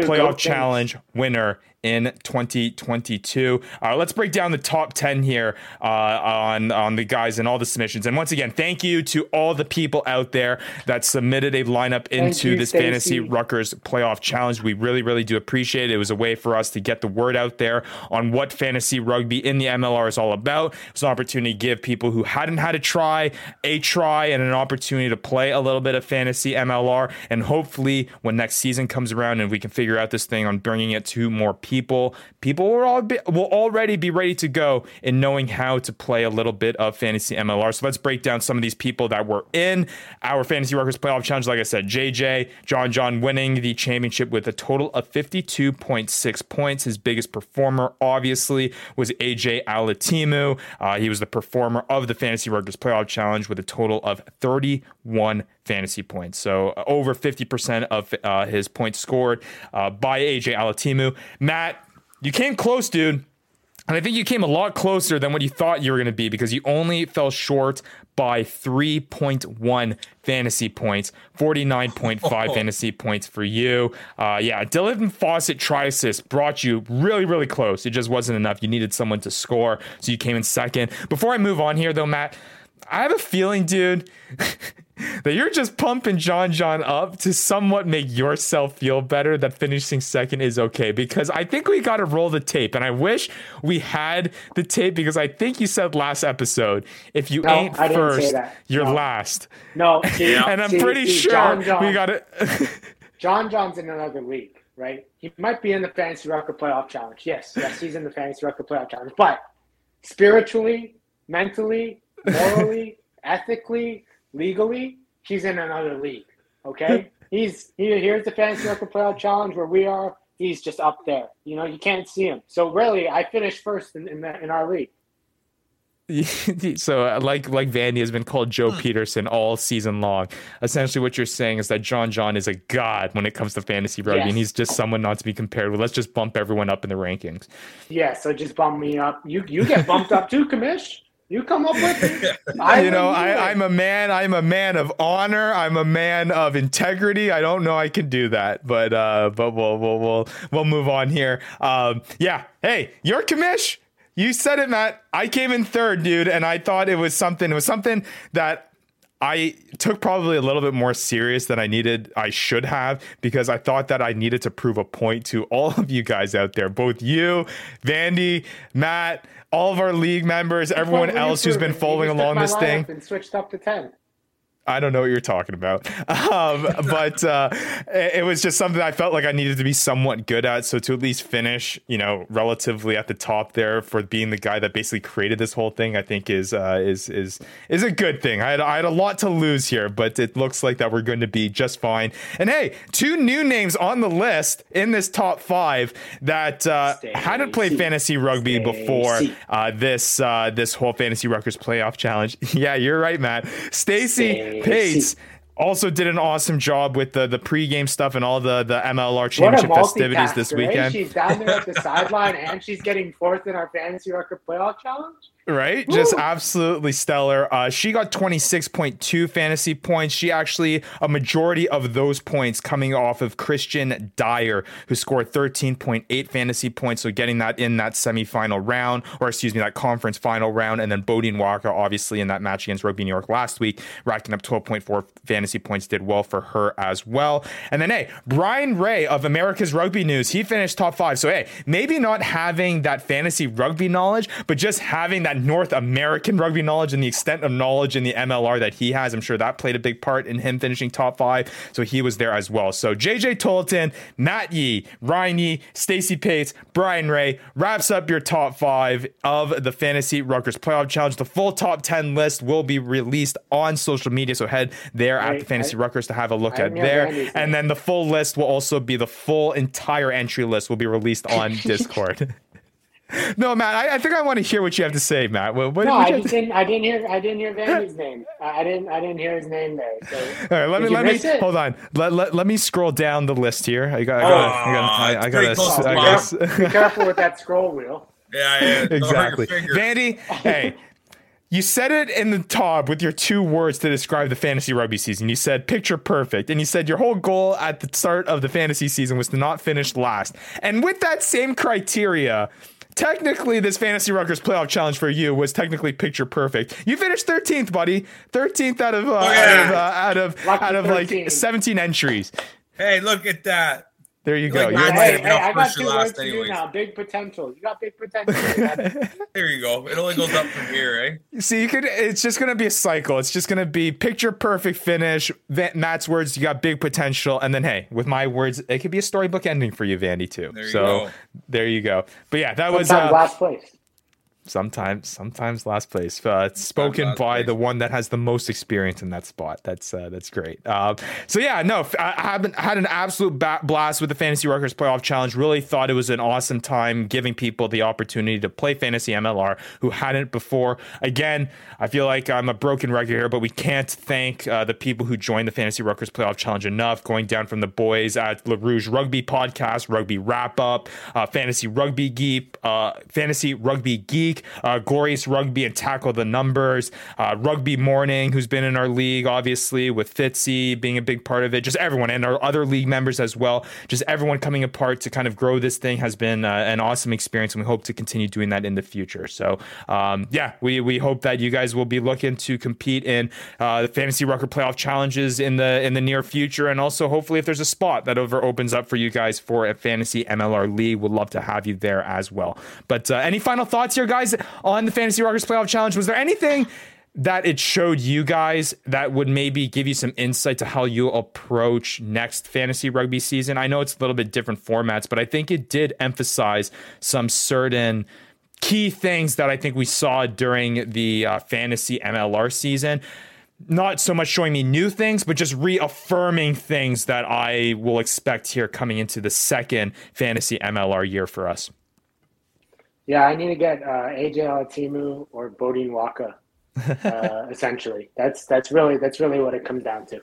do playoff challenge winner in 2022 uh, let's break down the top 10 here uh, on on the guys and all the submissions and once again thank you to all the people out there that submitted a lineup into you, this Stacey. fantasy Ruckers playoff challenge. We really, really do appreciate it. It was a way for us to get the word out there on what fantasy rugby in the MLR is all about. It's an opportunity to give people who hadn't had a try a try and an opportunity to play a little bit of fantasy MLR. And hopefully, when next season comes around and we can figure out this thing on bringing it to more people, people people will, all be, will already be ready to go in knowing how to play a little bit of fantasy MLR. So let's break down some of these people that were in our Fantasy Ruckers Playoff Challenge. Like I said, JJ, John John winning the championship with a total of 52.6 points. His biggest performer, obviously, was AJ Alatimu. Uh, he was the performer of the Fantasy Ruckers Playoff Challenge with a total of 31 fantasy points. So uh, over 50% of uh, his points scored uh, by AJ Alatimu. Matt, you came close, dude. And I think you came a lot closer than what you thought you were going to be because you only fell short by 3.1 fantasy points, 49.5 fantasy points for you. Uh, yeah, Dylan Fawsitt Triasis brought you really, really close. It just wasn't enough. You needed someone to score, so you came in second. Before I move on here, though, Matt, I have a feeling, dude, that you're just pumping John John up to somewhat make yourself feel better that finishing second is okay. Because I think we got to roll the tape. And I wish we had the tape because I think you said last episode if you No, ain't I didn't say first, that. you're No. last. No, see, And I'm see- pretty see, sure John John, we got it. John John's in another league, right? He might be in the Fantasy Rucker Playoff Challenge. Yes, yes, he's in the Fantasy Rucker Playoff Challenge. But spiritually, mentally, morally, ethically, legally, he's in another league. Okay, he's he, here's the fantasy Rucker playoff challenge where we are. He's just up there. You know, you can't see him. So really, I finished first in in, the, in our league. so uh, like like Vandy has been called Joe Pietersen all season long. Essentially, what you're saying is that John John is a god when it comes to fantasy rugby, Yes. and he's just someone not to be compared with. Let's just bump everyone up in the rankings. Yeah, so just bump me up. You you get bumped up too, Kamish. You come up with it. You know, I, i'm a man. I'm a man of honor. I'm a man of integrity. I don't know I can do that, but uh, but we'll we'll we'll we'll move on here. Um, yeah. Hey, you're commish. You said it, Matt. I came in third, dude, and I thought it was something. It was something that I took probably a little bit more serious than I needed. I should have because I thought that I needed to prove a point to all of you guys out there, both you, Vandy, Matt, all of our league members, everyone What were you else who's been following along this thing. and switched up to ten. I don't know what you're talking about. Um, but uh, it was just something I felt like I needed to be somewhat good at. So to at least finish, you know, relatively at the top there for being the guy that basically created this whole thing, I think is uh, is is is a good thing. I had I had a lot to lose here, but it looks like that we're going to be just fine. And hey, two new names on the list in this top five that uh, hadn't played fantasy rugby before uh, this uh, this whole fantasy Ruckers playoff challenge. yeah, you're right, Matt. Stacy. Pates also did an awesome job with the the pregame stuff and all the the MLR championship festivities this weekend. She's down there at the sideline and she's getting fourth in our fantasy Rucker playoff challenge. Right? Just absolutely stellar. Uh, she got 26.2 fantasy points. She actually, a majority of those points coming off of Christian Dyer, who scored 13.8 fantasy points. So getting that in that semifinal round, or excuse me, that conference final round. And then Beaudein Waaka, obviously, in that match against Rugby New York last week, racking up 12.4 fantasy points, did well for her as well. And then, hey, Brian Ray of America's Rugby News, he finished top five. So, hey, maybe not having that fantasy rugby knowledge, but just having that North American rugby knowledge and the extent of knowledge in the MLR that he has, I'm sure that played a big part in him finishing top five. So he was there as well. So JJ Tolton, Matt Yee, Ryan Yee, Stacey Pates, Brian Ray wraps up your top five of the Fantasy Ruckers Playoff Challenge. The full top 10 list will be released on social media. So head there at the Fantasy I- Ruckers to have a look I at there. And then the full list will also be the full entire entry list will be released on Discord. No, Matt, I, I think I want to hear what you have to say, Matt. What, what, No, what I just to- didn't. I didn't hear. I didn't hear Vandy's name. I I didn't. I didn't hear his name there. So All right, let Did me let me it? hold on. Let, let, let me scroll down the list here. I got I got oh, I got I, I got pretty close to I mine. be careful with that scroll wheel. Yeah, yeah. Don't hurt your exactly. Vandy, hey, you said it in the top with your two words to describe the fantasy rugby season. You said picture perfect, and you said your whole goal at the start of the fantasy season was to not finish last. And with that same criteria. Technically, this Fantasy Ruckers playoff challenge for you was technically picture perfect. You finished 13th, buddy. 13th out of uh, out of uh, out of, out of like 17 entries. Hey, look at that. There you go. Like You're I Hey, hey, I got two last words to do now. Big potential. You got big potential. There you go. It only goes up from here, eh? See, you could. It's just gonna be a cycle. It's just gonna be picture perfect finish. Va- Matt's words, you got big potential, and then hey, with my words, it could be a storybook ending for you, Vandy too. There you so go. there you go. But yeah, that was uh, last place. Sometimes sometimes last place. Uh, spoken by place. the one that has the most experience in that spot. That's uh, that's great. Um, so yeah, no, i haven't had an absolute ba- blast with the Fantasy Ruckers Playoff Challenge. Really thought it was an awesome time, giving people the opportunity to play fantasy MLR who hadn't before. Again, I feel like I'm a broken record here, but we can't thank uh, the people who joined the Fantasy Ruckers Playoff Challenge enough. Going down from the boys at La Rouge Rugby Podcast, Rugby Wrap Up, uh, Fantasy Rugby Geek, uh, Fantasy Rugby Geek, uh, Glorious Rugby and Tackle the Numbers, uh, Rugby Morning, who's been in our league, obviously, with Fitzy being a big part of it. Just everyone and our other league members as well. Just everyone coming apart to kind of grow this thing has been uh, an awesome experience, and we hope to continue doing that in the future. So, um, yeah, we, we hope that you guys will be looking to compete in uh, the Fantasy Rucker Playoff challenges in the in the near future, and also hopefully if there's a spot that over opens up for you guys for a Fantasy MLR league, we'd love to have you there as well. But uh, any final thoughts here, guys, on the Fantasy Ruckers Playoff Challenge? Was there anything? that it showed you guys that would maybe give you some insight to how you approach next fantasy rugby season. I know it's a little bit different formats, but I think it did emphasize some certain key things that I think we saw during the uh, fantasy MLR season. Not so much showing me new things, but just reaffirming things that I will expect here coming into the second fantasy MLR year for us. Yeah, I need to get uh, AJ Alatimu or Beaudein Waaka. Uh, essentially, that's that's really that's really what it comes down to.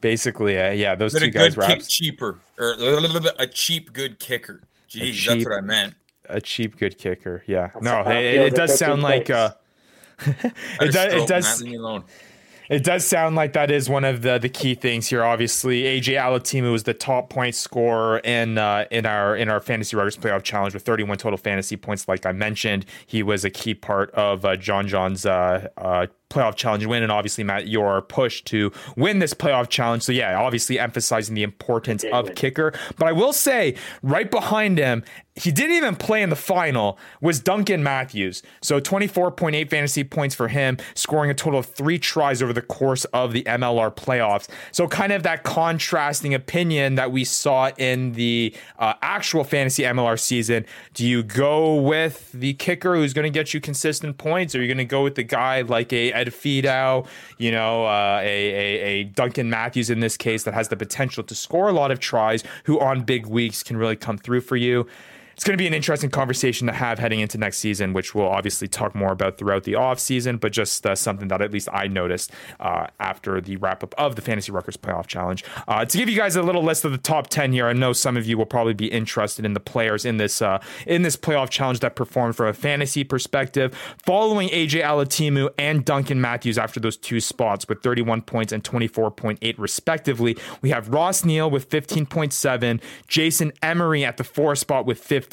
Basically, uh, yeah, those But two a guys good were kick cheaper or a little bit a cheap good kicker. Jeez, cheap- that's what I meant. a cheap good kicker. Yeah, That's no, it, it it, feels it does sound 15 like plays. uh, I it does it does It does sound like that is one of the, the key things here. Obviously, AJ Alatimu was the top point scorer in uh, in our in our fantasy Ruckers playoff challenge with 31 total fantasy points. Like I mentioned, he was a key part of uh, John John's uh, uh, playoff challenge win, and obviously Matt, your push to win this playoff challenge. So yeah, obviously emphasizing the importance of win. kicker. But I will say, right behind him, he didn't even play in the final. Was Duncan Matthews? So 24.8 fantasy points for him, scoring a total of three tries over the course of the MLR playoffs. So kind of that contrasting opinion that we saw in the uh, actual fantasy MLR season. Do you go with the kicker who's going to get you consistent points, or are you going to go with the guy like a Ed Fidow, you know, uh, a, a a Duncan Matthews in this case that has the potential to score a lot of tries, who on big weeks can really come through for you? It's going to be an interesting conversation to have heading into next season, which we'll obviously talk more about throughout the off season, but just uh, something that at least I noticed uh, after the wrap up of the Fantasy Ruckers Playoff Challenge. Uh, to give you guys a little list of the top ten here, I know some of you will probably be interested in the players in this uh, in this playoff challenge that performed from a fantasy perspective, following AJ Alatimu and Duncan Matthews after those two spots with 31 points and 24.8 respectively. We have Ross Neal with 15.7, Jason Emery at the four spot with 15.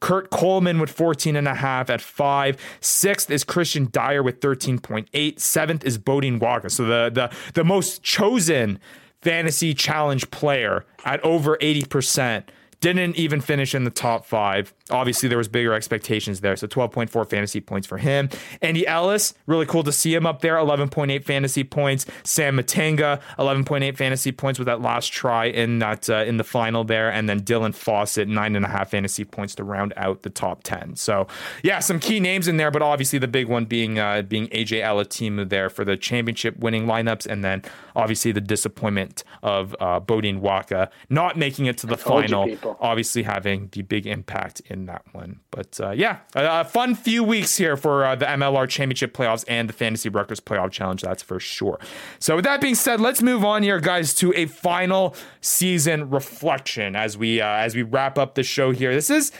Kurt Coleman with 14 and a half at five. Sixth is Christian Dyer with 13.8. Seventh is Beaudein Waaka. So the the the most chosen fantasy challenge player at over 80%. Didn't even finish in the top five. Obviously, there was bigger expectations there. So 12.4 fantasy points for him. Andy Ellis, really cool to see him up there. 11.8 fantasy points. Sam Matenga, 11.8 fantasy points with that last try in that uh, in the final there. And then Dylan Fawsitt, nine and a half fantasy points to round out the top 10. So yeah, some key names in there, but obviously the big one being uh, being AJ Alatimu there for the championship winning lineups, and then obviously the disappointment of uh, Beaudein Waaka not making it to the final people. obviously having the big impact in that one. But uh, yeah, a, a fun few weeks here for uh, the MLR Championship playoffs and the Fantasy Ruckers Playoff Challenge. That's for sure. So with that being said, let's move on here, guys, to a final season reflection as we uh, as we wrap up the show here. This is.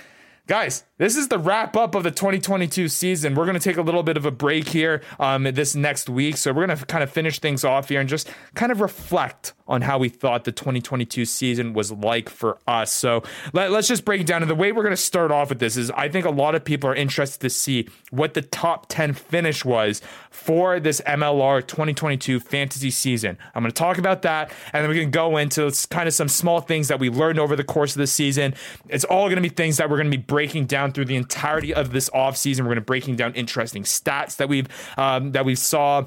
Guys, this is the wrap up of the 2022 season. We're going to take a little bit of a break here um, this next week. So, we're going to kind of finish things off here and just kind of reflect on how we thought the 2022 season was like for us. So, let, us just break it down. And the way we're going to start off with this is I think a lot of people are interested to see what the top 10 finish was for this MLR 2022 fantasy season. I'm going to talk about that and then we can go into kind of some small things that we learned over the course of the season. It's all going to be things that we're going to be breaking down through the entirety of this offseason. We're going to be breaking down interesting stats that we've um, that we saw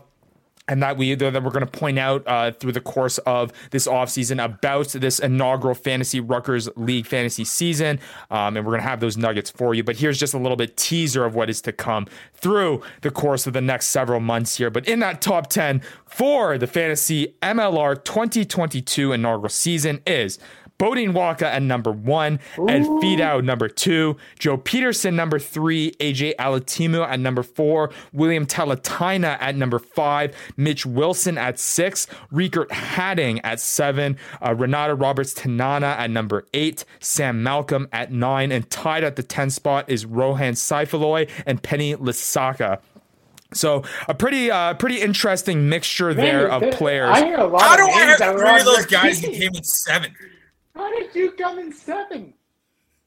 and that we that we're going to point out uh, through the course of this offseason about this inaugural fantasy Ruckers League fantasy season, um, and we're going to have those nuggets for you. But here's just a little bit teaser of what is to come through the course of the next several months here. But in that top ten for the fantasy MLR 2022 inaugural season is. Beaudein Waaka at number one, Ed Fidow number two, Joe Pietersen number three, AJ Alatimu at number four, William Talataina at number five, Mitch Wilson at six, Riekert Hattingh at seven, uh, Renata Roberts Tenana at number eight, Sam Malcolm at nine, and tied at the 10 spot is Rohan Saifoloi and Penny Lisaka. So a pretty uh, pretty interesting mixture there of players. I hear a lot How do of I names have that were three of those guys team. who came in seven? How did you come in seven?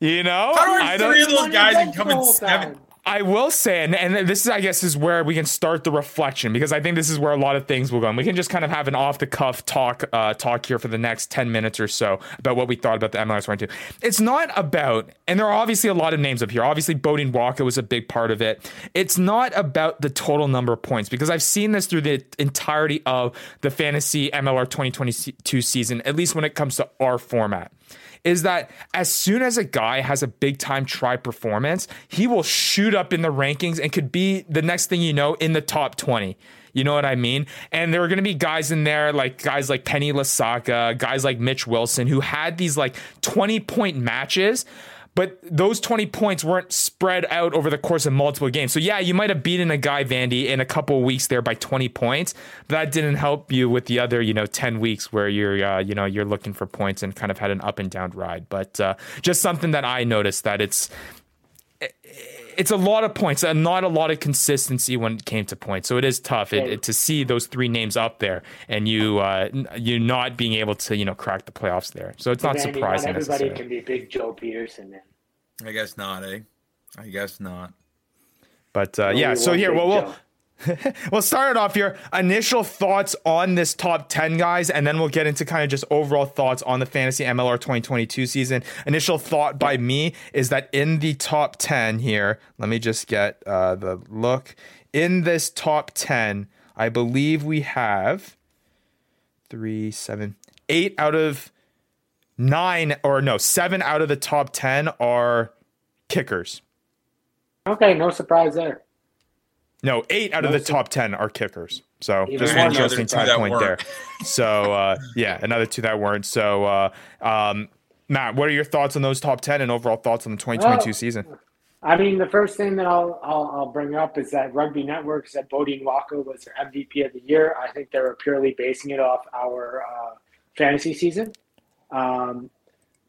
You know, How do I I don't. three of those guys and come in whole seven? time. I will say, and, and this is, I guess, is where we can start the reflection because I think this is where a lot of things will go. And we can just kind of have an off the cuff talk, uh, talk here for the next 10 minutes or so about what we thought about the MLR 22. It's not about, and there are obviously a lot of names up here. Obviously, Beaudein Waaka was a big part of it. It's not about the total number of points because I've seen this through the entirety of the fantasy MLR 2022 season, at least when it comes to our format is that as soon as a guy has a big time try performance, he will shoot up in the rankings and could be the next thing you know in the top 20. You know what I mean? And there are going to be guys in there, like guys like Penny Lasaka, guys like Mitch Wilson, who had these like 20 point matches. But those 20 points weren't spread out over the course of multiple games. So yeah, you might have beaten a guy Vandy in a couple weeks there by 20 points, but that didn't help you with the other, you know, 10 weeks where you're, uh, you know, you're looking for points and kind of had an up and down ride. But uh, just something that I noticed that it's it's a lot of points and not a lot of consistency when it came to points. So it is tough it, it, to see those three names up there and you uh, you not being able to you know crack the playoffs there. So it's not Vandy, surprising. Not everybody can be big Joe Pietersen. Then. I guess not, eh? I guess not. But uh, yeah, so here, well, we'll we'll start off your Initial thoughts on this top 10, guys, and then we'll get into kind of just overall thoughts on the Fantasy MLR 2022 season. Initial thought by me is that in the top 10 here, let me just get uh, the look. In this top 10, I believe we have three, seven, eight out of nine, or no, seven out of the top 10 are kickers. Okay, no surprise there. No, eight out of the top ten are kickers. So just an interesting side point there. So uh, yeah, another two that weren't. So uh, um, Matt, what are your thoughts on those top ten and overall thoughts on the 2022 well, season? I mean, the first thing that I'll, I'll, I'll bring up is that Rugby Network said Beaudein Waaka was their MVP of the year. I think they were purely basing it off our uh, fantasy season. Um,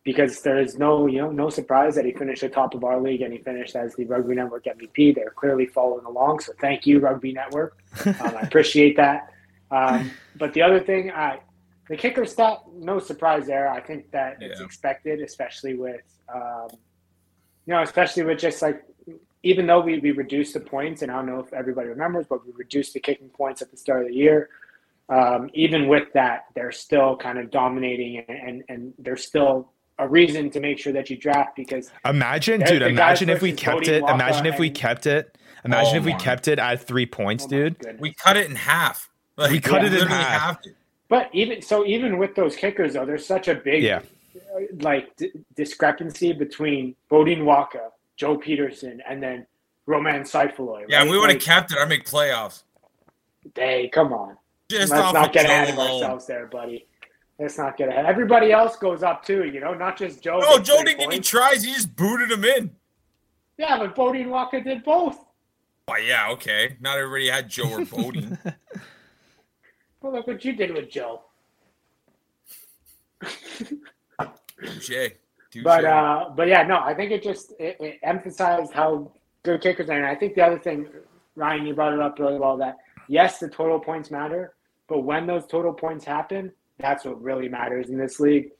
because there is no you know no surprise that he finished the top of our league and he finished as the Rugby Network MVP. They're clearly following along, so thank you, Rugby Network. Um, I appreciate that. Um, but the other thing, I the kicker stat, no surprise there. I think that yeah. it's expected, especially with um, you know, especially with just like even though we, we reduced the points, and I don't know if everybody remembers, but we reduced the kicking points at the start of the year. Um, even with that, they're still kind of dominating and, and, and they're still a reason to make sure that you draft because imagine, dude, imagine if we kept it. Imagine if we kept it. Imagine oh if we kept it at three points, oh dude. Goodness. We cut it in half. Like, we cut yeah, it in half. But even so, even with those kickers, though, there's such a big yeah. Uh, like d- discrepancy between Beaudein Waaka, Joe Pietersen, and then Roman Saifoloi. Yeah, we would have like, kept it. I make playoffs. Hey, come on. Just Let's not get ahead of ourselves there, buddy. Let's not get ahead. Everybody else goes up too, you know, not just Joe. No, Joe didn't get any tries. He just booted him in. Yeah, but Beaudein Waaka did both. Oh, yeah, okay. Not everybody had Joe or Beaudein. well, look what you did with Joe. Touche. But uh, but yeah, no, I think it just it, it emphasized how good kickers are. And I think the other thing, Ryan, you brought it up really well that yes, the total points matter, but when those total points happen, that's what really matters in this league.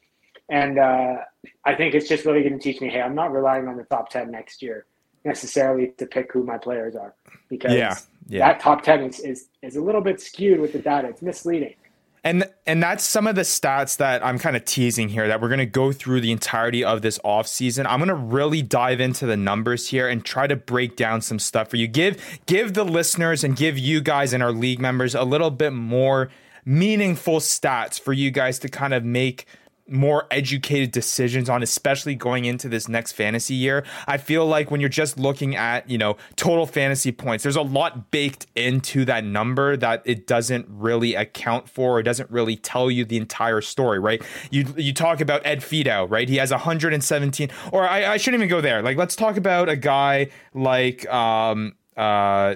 And uh, I think it's just really going to teach me, hey, I'm not relying on the top 10 next year necessarily to pick who my players are because yeah, yeah. that top 10 is, is, is a little bit skewed with the data. It's misleading. And and that's some of the stats that I'm kind of teasing here that we're going to go through the entirety of this offseason. I'm going to really dive into the numbers here and try to break down some stuff for you. Give give the listeners and give you guys and our league members a little bit more meaningful stats for you guys to kind of make more educated decisions on especially going into this next fantasy year. I feel like when you're just looking at, you know, total fantasy points, there's a lot baked into that number that it doesn't really account for or doesn't really tell you the entire story, right? You you talk about Ed Fidow, right? He has 117 or I, I shouldn't even go there. Like let's talk about a guy like um uh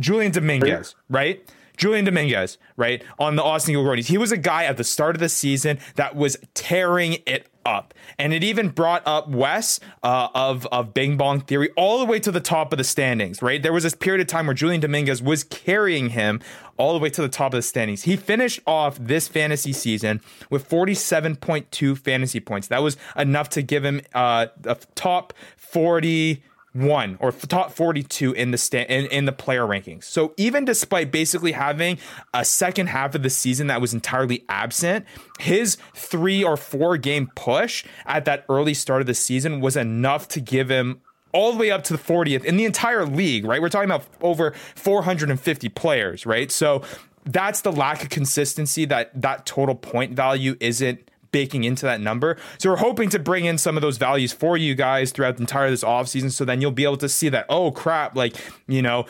Julian Dominguez, right? Julian Dominguez, right, on the Austin Eagle He was a guy at the start of the season that was tearing it up. And it even brought up Wes uh, of, of Bing Bong Theory all the way to the top of the standings, right? There was this period of time where Julian Dominguez was carrying him all the way to the top of the standings. He finished off this fantasy season with 47.2 fantasy points. That was enough to give him uh, a top 40 one or top 42 in the sta- in, in the player rankings. So even despite basically having a second half of the season that was entirely absent, his 3 or 4 game push at that early start of the season was enough to give him all the way up to the 40th in the entire league, right? We're talking about over 450 players, right? So that's the lack of consistency that that total point value isn't baking into that number. So we're hoping to bring in some of those values for you guys throughout the entire this offseason. So then you'll be able to see that, oh crap, like, you know,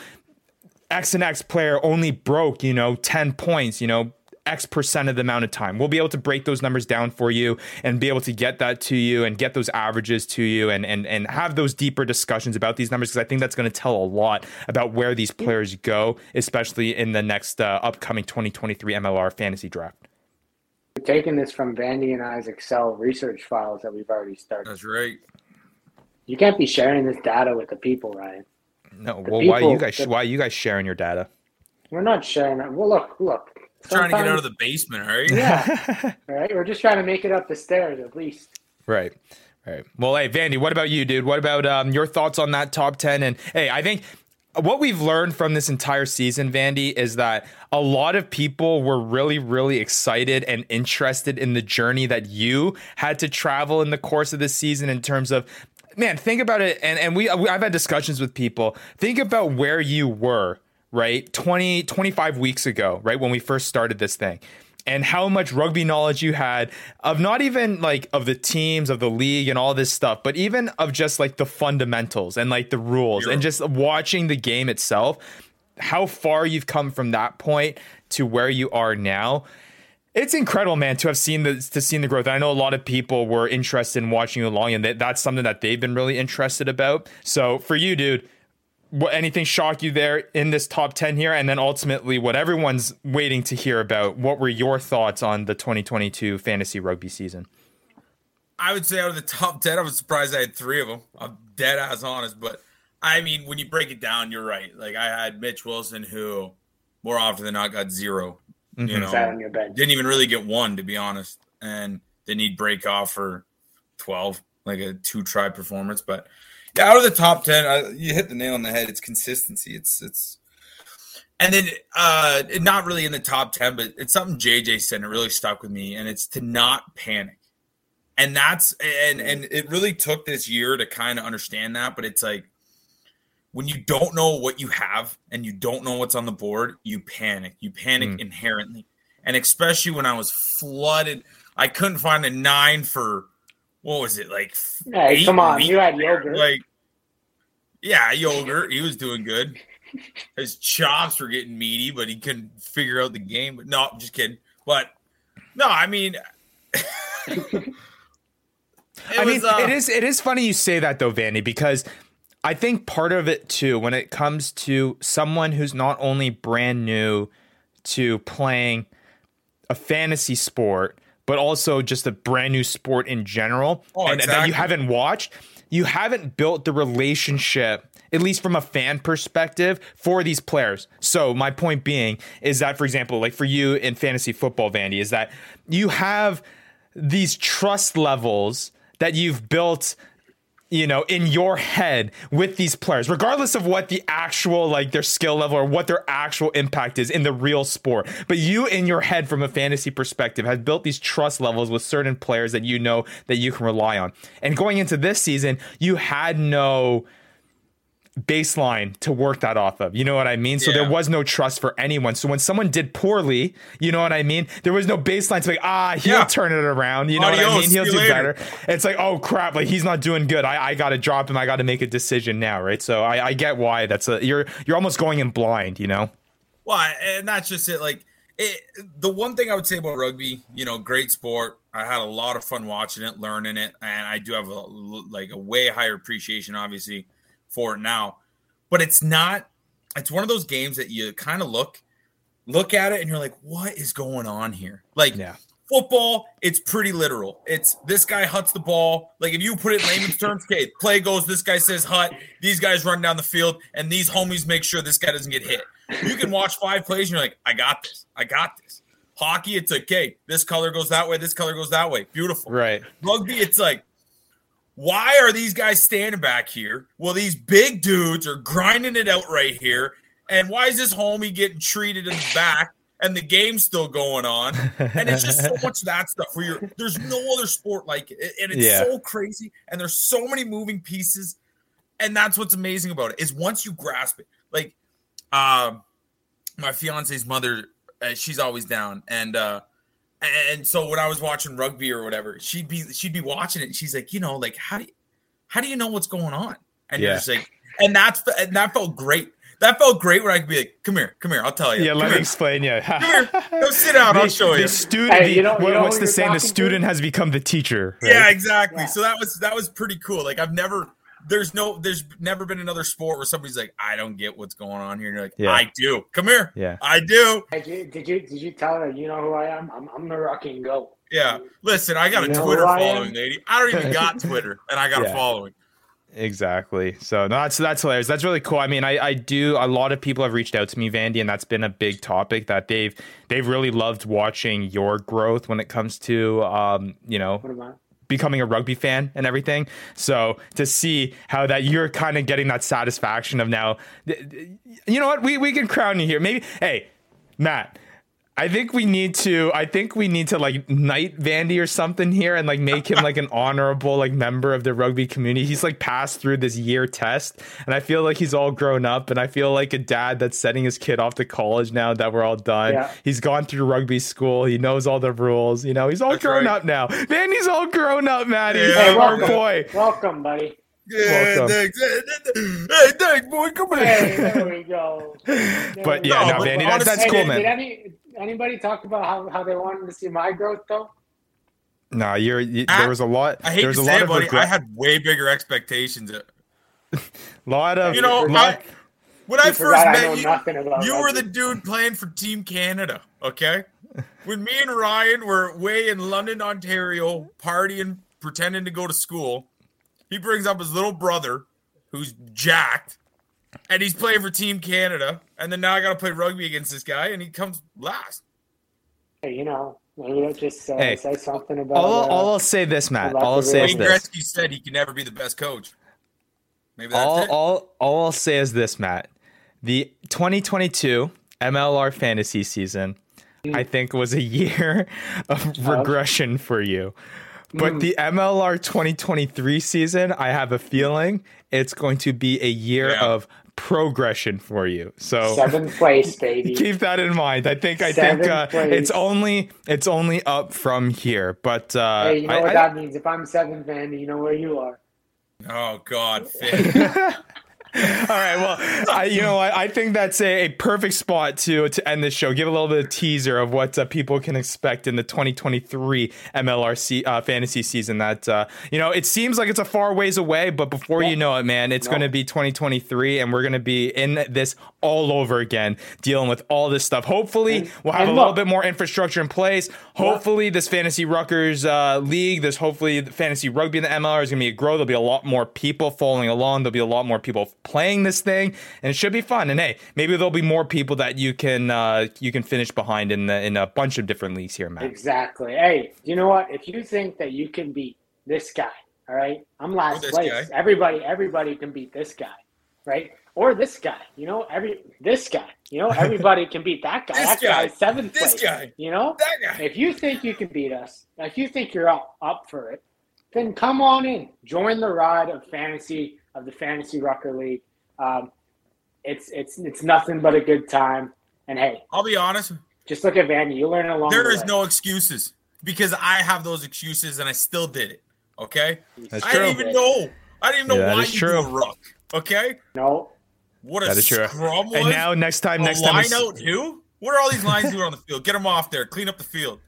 X and X player only broke, you know, 10 points, you know, X percent of the amount of time. We'll be able to break those numbers down for you and be able to get that to you and get those averages to you and and and have those deeper discussions about these numbers because I think that's going to tell a lot about where these players go, especially in the next uh, upcoming 2023 MLR fantasy draft. We're taking this from Vandy and I's Excel research files that we've already started. That's right. You can't be sharing this data with the people, Ryan. No, The well, why people- you guys the- why you guys sharing your data? We're not sharing it. Well, look, look. Trying to get out of the basement, right? Yeah. All right. We're just trying to make it up the stairs at least. Right. Right. Well, hey, Vandy, what about you, dude? What about um, your thoughts on that top 10? And hey, I think what we've learned from this entire season, Vandy, is that a lot of people were really, really excited and interested in the journey that you had to travel in the course of this season in terms of. Man, think about it, and and we I've had discussions with people. Think about where you were, right? 20, 25 weeks ago, right when we first started this thing and how much rugby knowledge you had of not even like of the teams of the league and all this stuff but even of just like the fundamentals and like the rules and just watching the game itself how far you've come from that point to where you are now it's incredible, man, to have seen the to seen the growth. I know a lot of people were interested in watching you along, and that, that's something that they've been really interested about. So for you, dude, what anything shock you there in this top 10 here and then ultimately what everyone's waiting to hear about what were your thoughts on the 2022 fantasy rugby season I would say out of the top 10, I was surprised I had three of them. I'm dead ass honest. But I mean, when you break it down, you're right. Like I had Mitch Wilson, who more often than not got 0 You Mhm. Sat know, on your bench. didn't even really get one, to be honest. And then he'd break off for 12, like a two try performance. But yeah, out of the top 10, I, you hit the nail on the head. It's consistency. It's, it's, and then uh not really in the top 10, but it's something JJ said and it really stuck with me. And it's to not panic and that's and and it really took this year to kind of understand that but it's like when you don't know what you have and you don't know what's on the board you panic you panic Mm. inherently and especially when i was flooded i couldn't find a nine for what was it like Hey, eight come on. weeks You had there? yogurt. like yeah yogurt he was doing good his chops were getting meaty but he couldn't figure out the game but no just kidding but no i mean It I mean, was, uh, it is it is funny you say that though, Vandy, because I think part of it too, when it comes to someone who's not only brand new to playing a fantasy sport, but also just a brand new sport in general, Oh, and that you haven't watched, you haven't built the relationship. At least from a fan perspective, for these players. So my point being is that, for example, like for you in fantasy football, Vandy, is that you have these trust levels that you've built you know in your head with these players regardless of what the actual like their skill level or what their actual impact is in the real sport. But you in your head from a fantasy perspective have built these trust levels with certain players that you know that you can rely on. And going into this season you had no baseline to work that off of. You know what I mean? So Yeah. there was no trust for anyone. So when someone did poorly, you know what I mean? There was no baseline to like, ah, he'll Yeah. turn it around. You know what I mean? He'll do later. better. It's like, oh crap, like he's not doing good. I, I gotta drop him. I gotta make a decision now, right? So I, I get why that's a you're you're almost going in blind, you know? Well, and that's just it. Like it, the one thing I would say about rugby, you know, great sport. I had a lot of fun watching it, learning it, and I do have a like a way higher appreciation, obviously, for it now. But it's not. It's one of those games that you kind of look look at it and you're like, what is going on here? Like Yeah. football, it's pretty literal. It's this guy huts the ball. Like if you put it in layman's terms, okay, play goes, this guy says hut, these guys run down the field, and these homies make sure this guy doesn't get hit. You can watch five plays and you're like, I got this. I got this. Hockey, it's okay. This color goes that way, this color goes that way. Beautiful. Right. Rugby, it's like, why are these guys standing back here? Well, these big dudes are grinding it out right here. And why is this homie getting treated in the back and the game's still going on? And it's just so much of that stuff where you're there's no other sport like it. And it's Yeah. so crazy. And there's so many moving pieces. And that's what's amazing about it is once you grasp it. Like um my fiance's mother, uh, she's always down. And uh And so when I was watching rugby or whatever, she'd be she'd be watching it. And she's like, you know, like how do you, how do you know what's going on? And you're Yeah. just like, and that's and that felt great. That felt great when I could be like, come here, come here, I'll tell you. Yeah, Come let me explain. Yeah, Come here. Go sit down. I'll The- show the you. student. Hey, the- you know- you know what's the you're saying? The talking to? student has become the teacher. right? Yeah, exactly. Yeah. So that was that was pretty cool. Like I've never there's no there's never been another sport where somebody's like, I don't get what's going on here. And you're like, Yeah. I do. Come here. Yeah. I do. Did you did you did you tell her you know who I am? I'm I'm the rocking goat. Yeah. Listen, I got a You know Twitter who I following, lady. I don't even got Twitter, and I got Yeah. a following. Exactly. So no, that's that's hilarious. That's really cool. I mean, I, I do a lot of people have reached out to me, Vandy, and that's been a big topic that they've they've really loved watching your growth when it comes to um, you know, What am I? Becoming a rugby fan and everything. So to see how that you're kind of getting that satisfaction of now, you know what? We we can crown you here. Maybe hey, Matt. I think we need to. I think we need to like knight Vandy or something here, and like make him like an honorable like member of the rugby community. He's like passed through this year test, and I feel like he's all grown up. And I feel like a dad that's setting his kid off to college now that we're all done. Yeah. He's gone through rugby school. He knows all the rules. You know, he's all That's grown right. up now. Vandy's all grown up, Maddie. Yeah, Hey, our welcome, boy. welcome, buddy. Yeah, Welcome. thanks. Hey, thanks, boy. Come Hey, here. there we go. There But we yeah, No, no, Vandy, that, honestly- that's Hey, cool, did, man. Did any anybody talk about how, how they wanted to see my growth though? No, you're. You, I- there was a lot. I hate there was to a say lot it, of buddy. regret. I had way bigger expectations. A lot of. You know, lot- I, when I first forgot I met you, you were the dude playing for Team Canada, okay? When me and Ryan were way in London, Ontario, partying, pretending to go to school, he brings up his little brother, who's jacked, and he's playing for Team Canada. And then now I got to play rugby against this guy, and he comes last. Hey, you know, maybe that just uh, Hey, say something about. all, uh, all I'll say this, Matt. All I'll say is Wayne this. Gretzky said he can never be the best coach. Maybe that's All, it. all, all I'll say is this, Matt. The 2022 MLR fantasy season, I think, was a year of regression for you. But the MLR 2023 season, I have a feeling it's going to be a year Yeah. of progression for you. So seventh place, baby. keep that in mind. I think I Seventh think uh, it's only it's only up from here. But uh, hey, you know I- what I- that means? If I'm seventh, man, you know where you are. oh, God. Finn. All right. Well, I, you know, I, I think that's a, a perfect spot to to end this show. Give a little bit of teaser of what uh, people can expect in the 2023 MLRC uh, fantasy season. That uh, you know, it seems like it's a far ways away, but before you know it, man, it's No. going to be 2023, and we're going to be in this all over again, dealing with all this stuff. Hopefully, And- we'll have a little bit more infrastructure in place. Hopefully, this fantasy Ruckers uh, league, this hopefully fantasy rugby in the MLR is going to be a grow. There'll be a lot more people following along. There'll be a lot more people playing this thing, and it should be fun. And hey, maybe there'll be more people that you can uh, you can finish behind in the, in a bunch of different leagues here, Matt. Exactly. Hey, you know what? If you think that you can beat this guy, all right, I'm last place. guy. Everybody, everybody can beat this guy, right? Or this guy. You know, every this guy. You know, everybody can beat that guy. This that guy. guy's seventh This place. guy. You know, that guy. if you think you can beat us, if you think you're up up for it, then come on in. Join the ride of fantasy of the fantasy Rucker League. Um, it's it's it's nothing but a good time. And hey, I'll be honest. just look at Vandy. You learn along. There the is way. no excuses because I have those excuses and I still did it. Okay. That's I true. didn't even know. I didn't even know Yeah, why you true. do a ruck. Okay. no. What a That is true. scrum was. And now next time, a next time, we line out who? What are all these lines doing on the field? Get them off there. Clean up the field.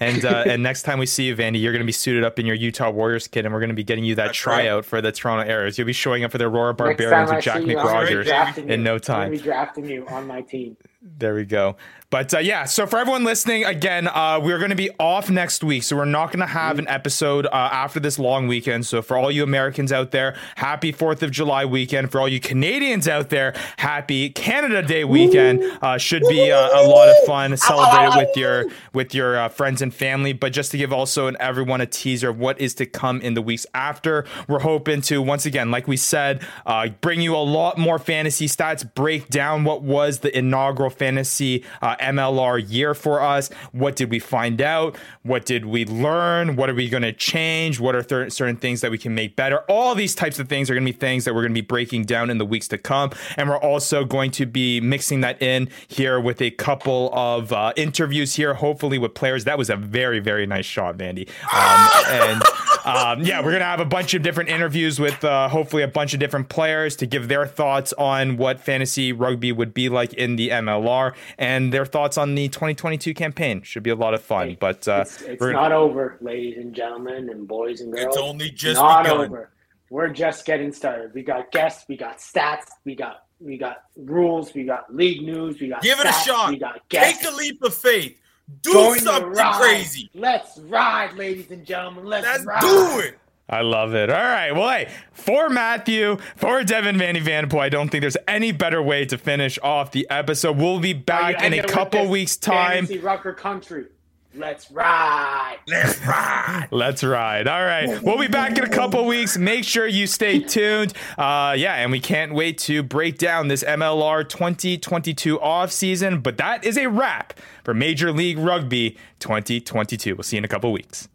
And uh, and next time we see you, Vandy, you're going to be suited up in your Utah Warriors kit, and we're going to be getting you that That's right. tryout for the Toronto Arrows. You'll be showing up for the Aurora Barbarians with Jack Nick you, I'm gonna be McRogers drafting in you. no I'm time. gonna be drafting you on my team. There we go. But uh, yeah, so for everyone listening, again, uh, we're going to be off next week. So we're not going to have an episode uh, after this long weekend. So for all you Americans out there, happy 4th of July weekend. For all you Canadians out there, happy Canada Day weekend. Uh, should be uh, a lot of fun. Celebrate it with your with your uh, friends and family. But just to give also an, everyone a teaser of what is to come in the weeks after, we're hoping to, once again, like we said, uh, bring you a lot more fantasy stats, break down what was the inaugural inaugural fantasy uh, MLR year for us. What did we find out? What did we learn? What are we going to change? What are th- certain things that we can make better? All these types of things are going to be things that we're going to be breaking down in the weeks to come. And we're also going to be mixing that in here with a couple of uh, interviews here, hopefully with players. That was a very, very nice shot, Vandy. Um, and um, yeah, we're going to have a bunch of different interviews with uh, hopefully a bunch of different players to give their thoughts on what fantasy rugby would be like in the MLR and their thoughts on the 2022 campaign. Should be a lot of fun. But uh, it's, it's not over, ladies and gentlemen, and boys and girls. It's only just not begun. over. We're just getting started. We got guests, we got stats, we got we got rules, we got league news, we got Give it a shot. We got guests. Take a leap of faith. Do Join something crazy. Let's ride, ladies and gentlemen. Let's, Let's ride. do it. I love it. All right. Well, hey, for Matthew, for Devin Vanny Vanderpool, I don't think there's any better way to finish off the episode. We'll be back in a couple weeks' time. Fantasy Rucker country. Let's ride. Let's ride. Let's ride. All right. We'll be back in a couple weeks. Make sure you stay tuned. Uh, yeah, and we can't wait to break down this MLR 2022 off season. But that is a wrap for Major League Rugby 2022. We'll see you in a couple weeks.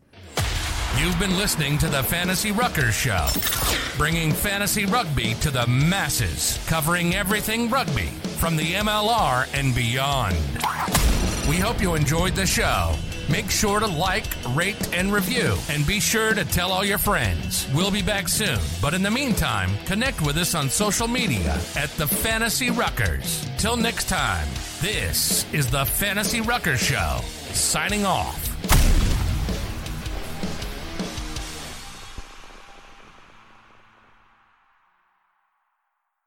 You've been listening to the Fantasy Ruckers Show, bringing fantasy rugby to the masses, covering everything rugby from the MLR and beyond. We hope you enjoyed the show. Make sure to like, rate, and review, and be sure to tell all your friends. We'll be back soon, but in the meantime, connect with us on social media at the Fantasy Ruckers. Till next time, this is the Fantasy Ruckers Show, signing off.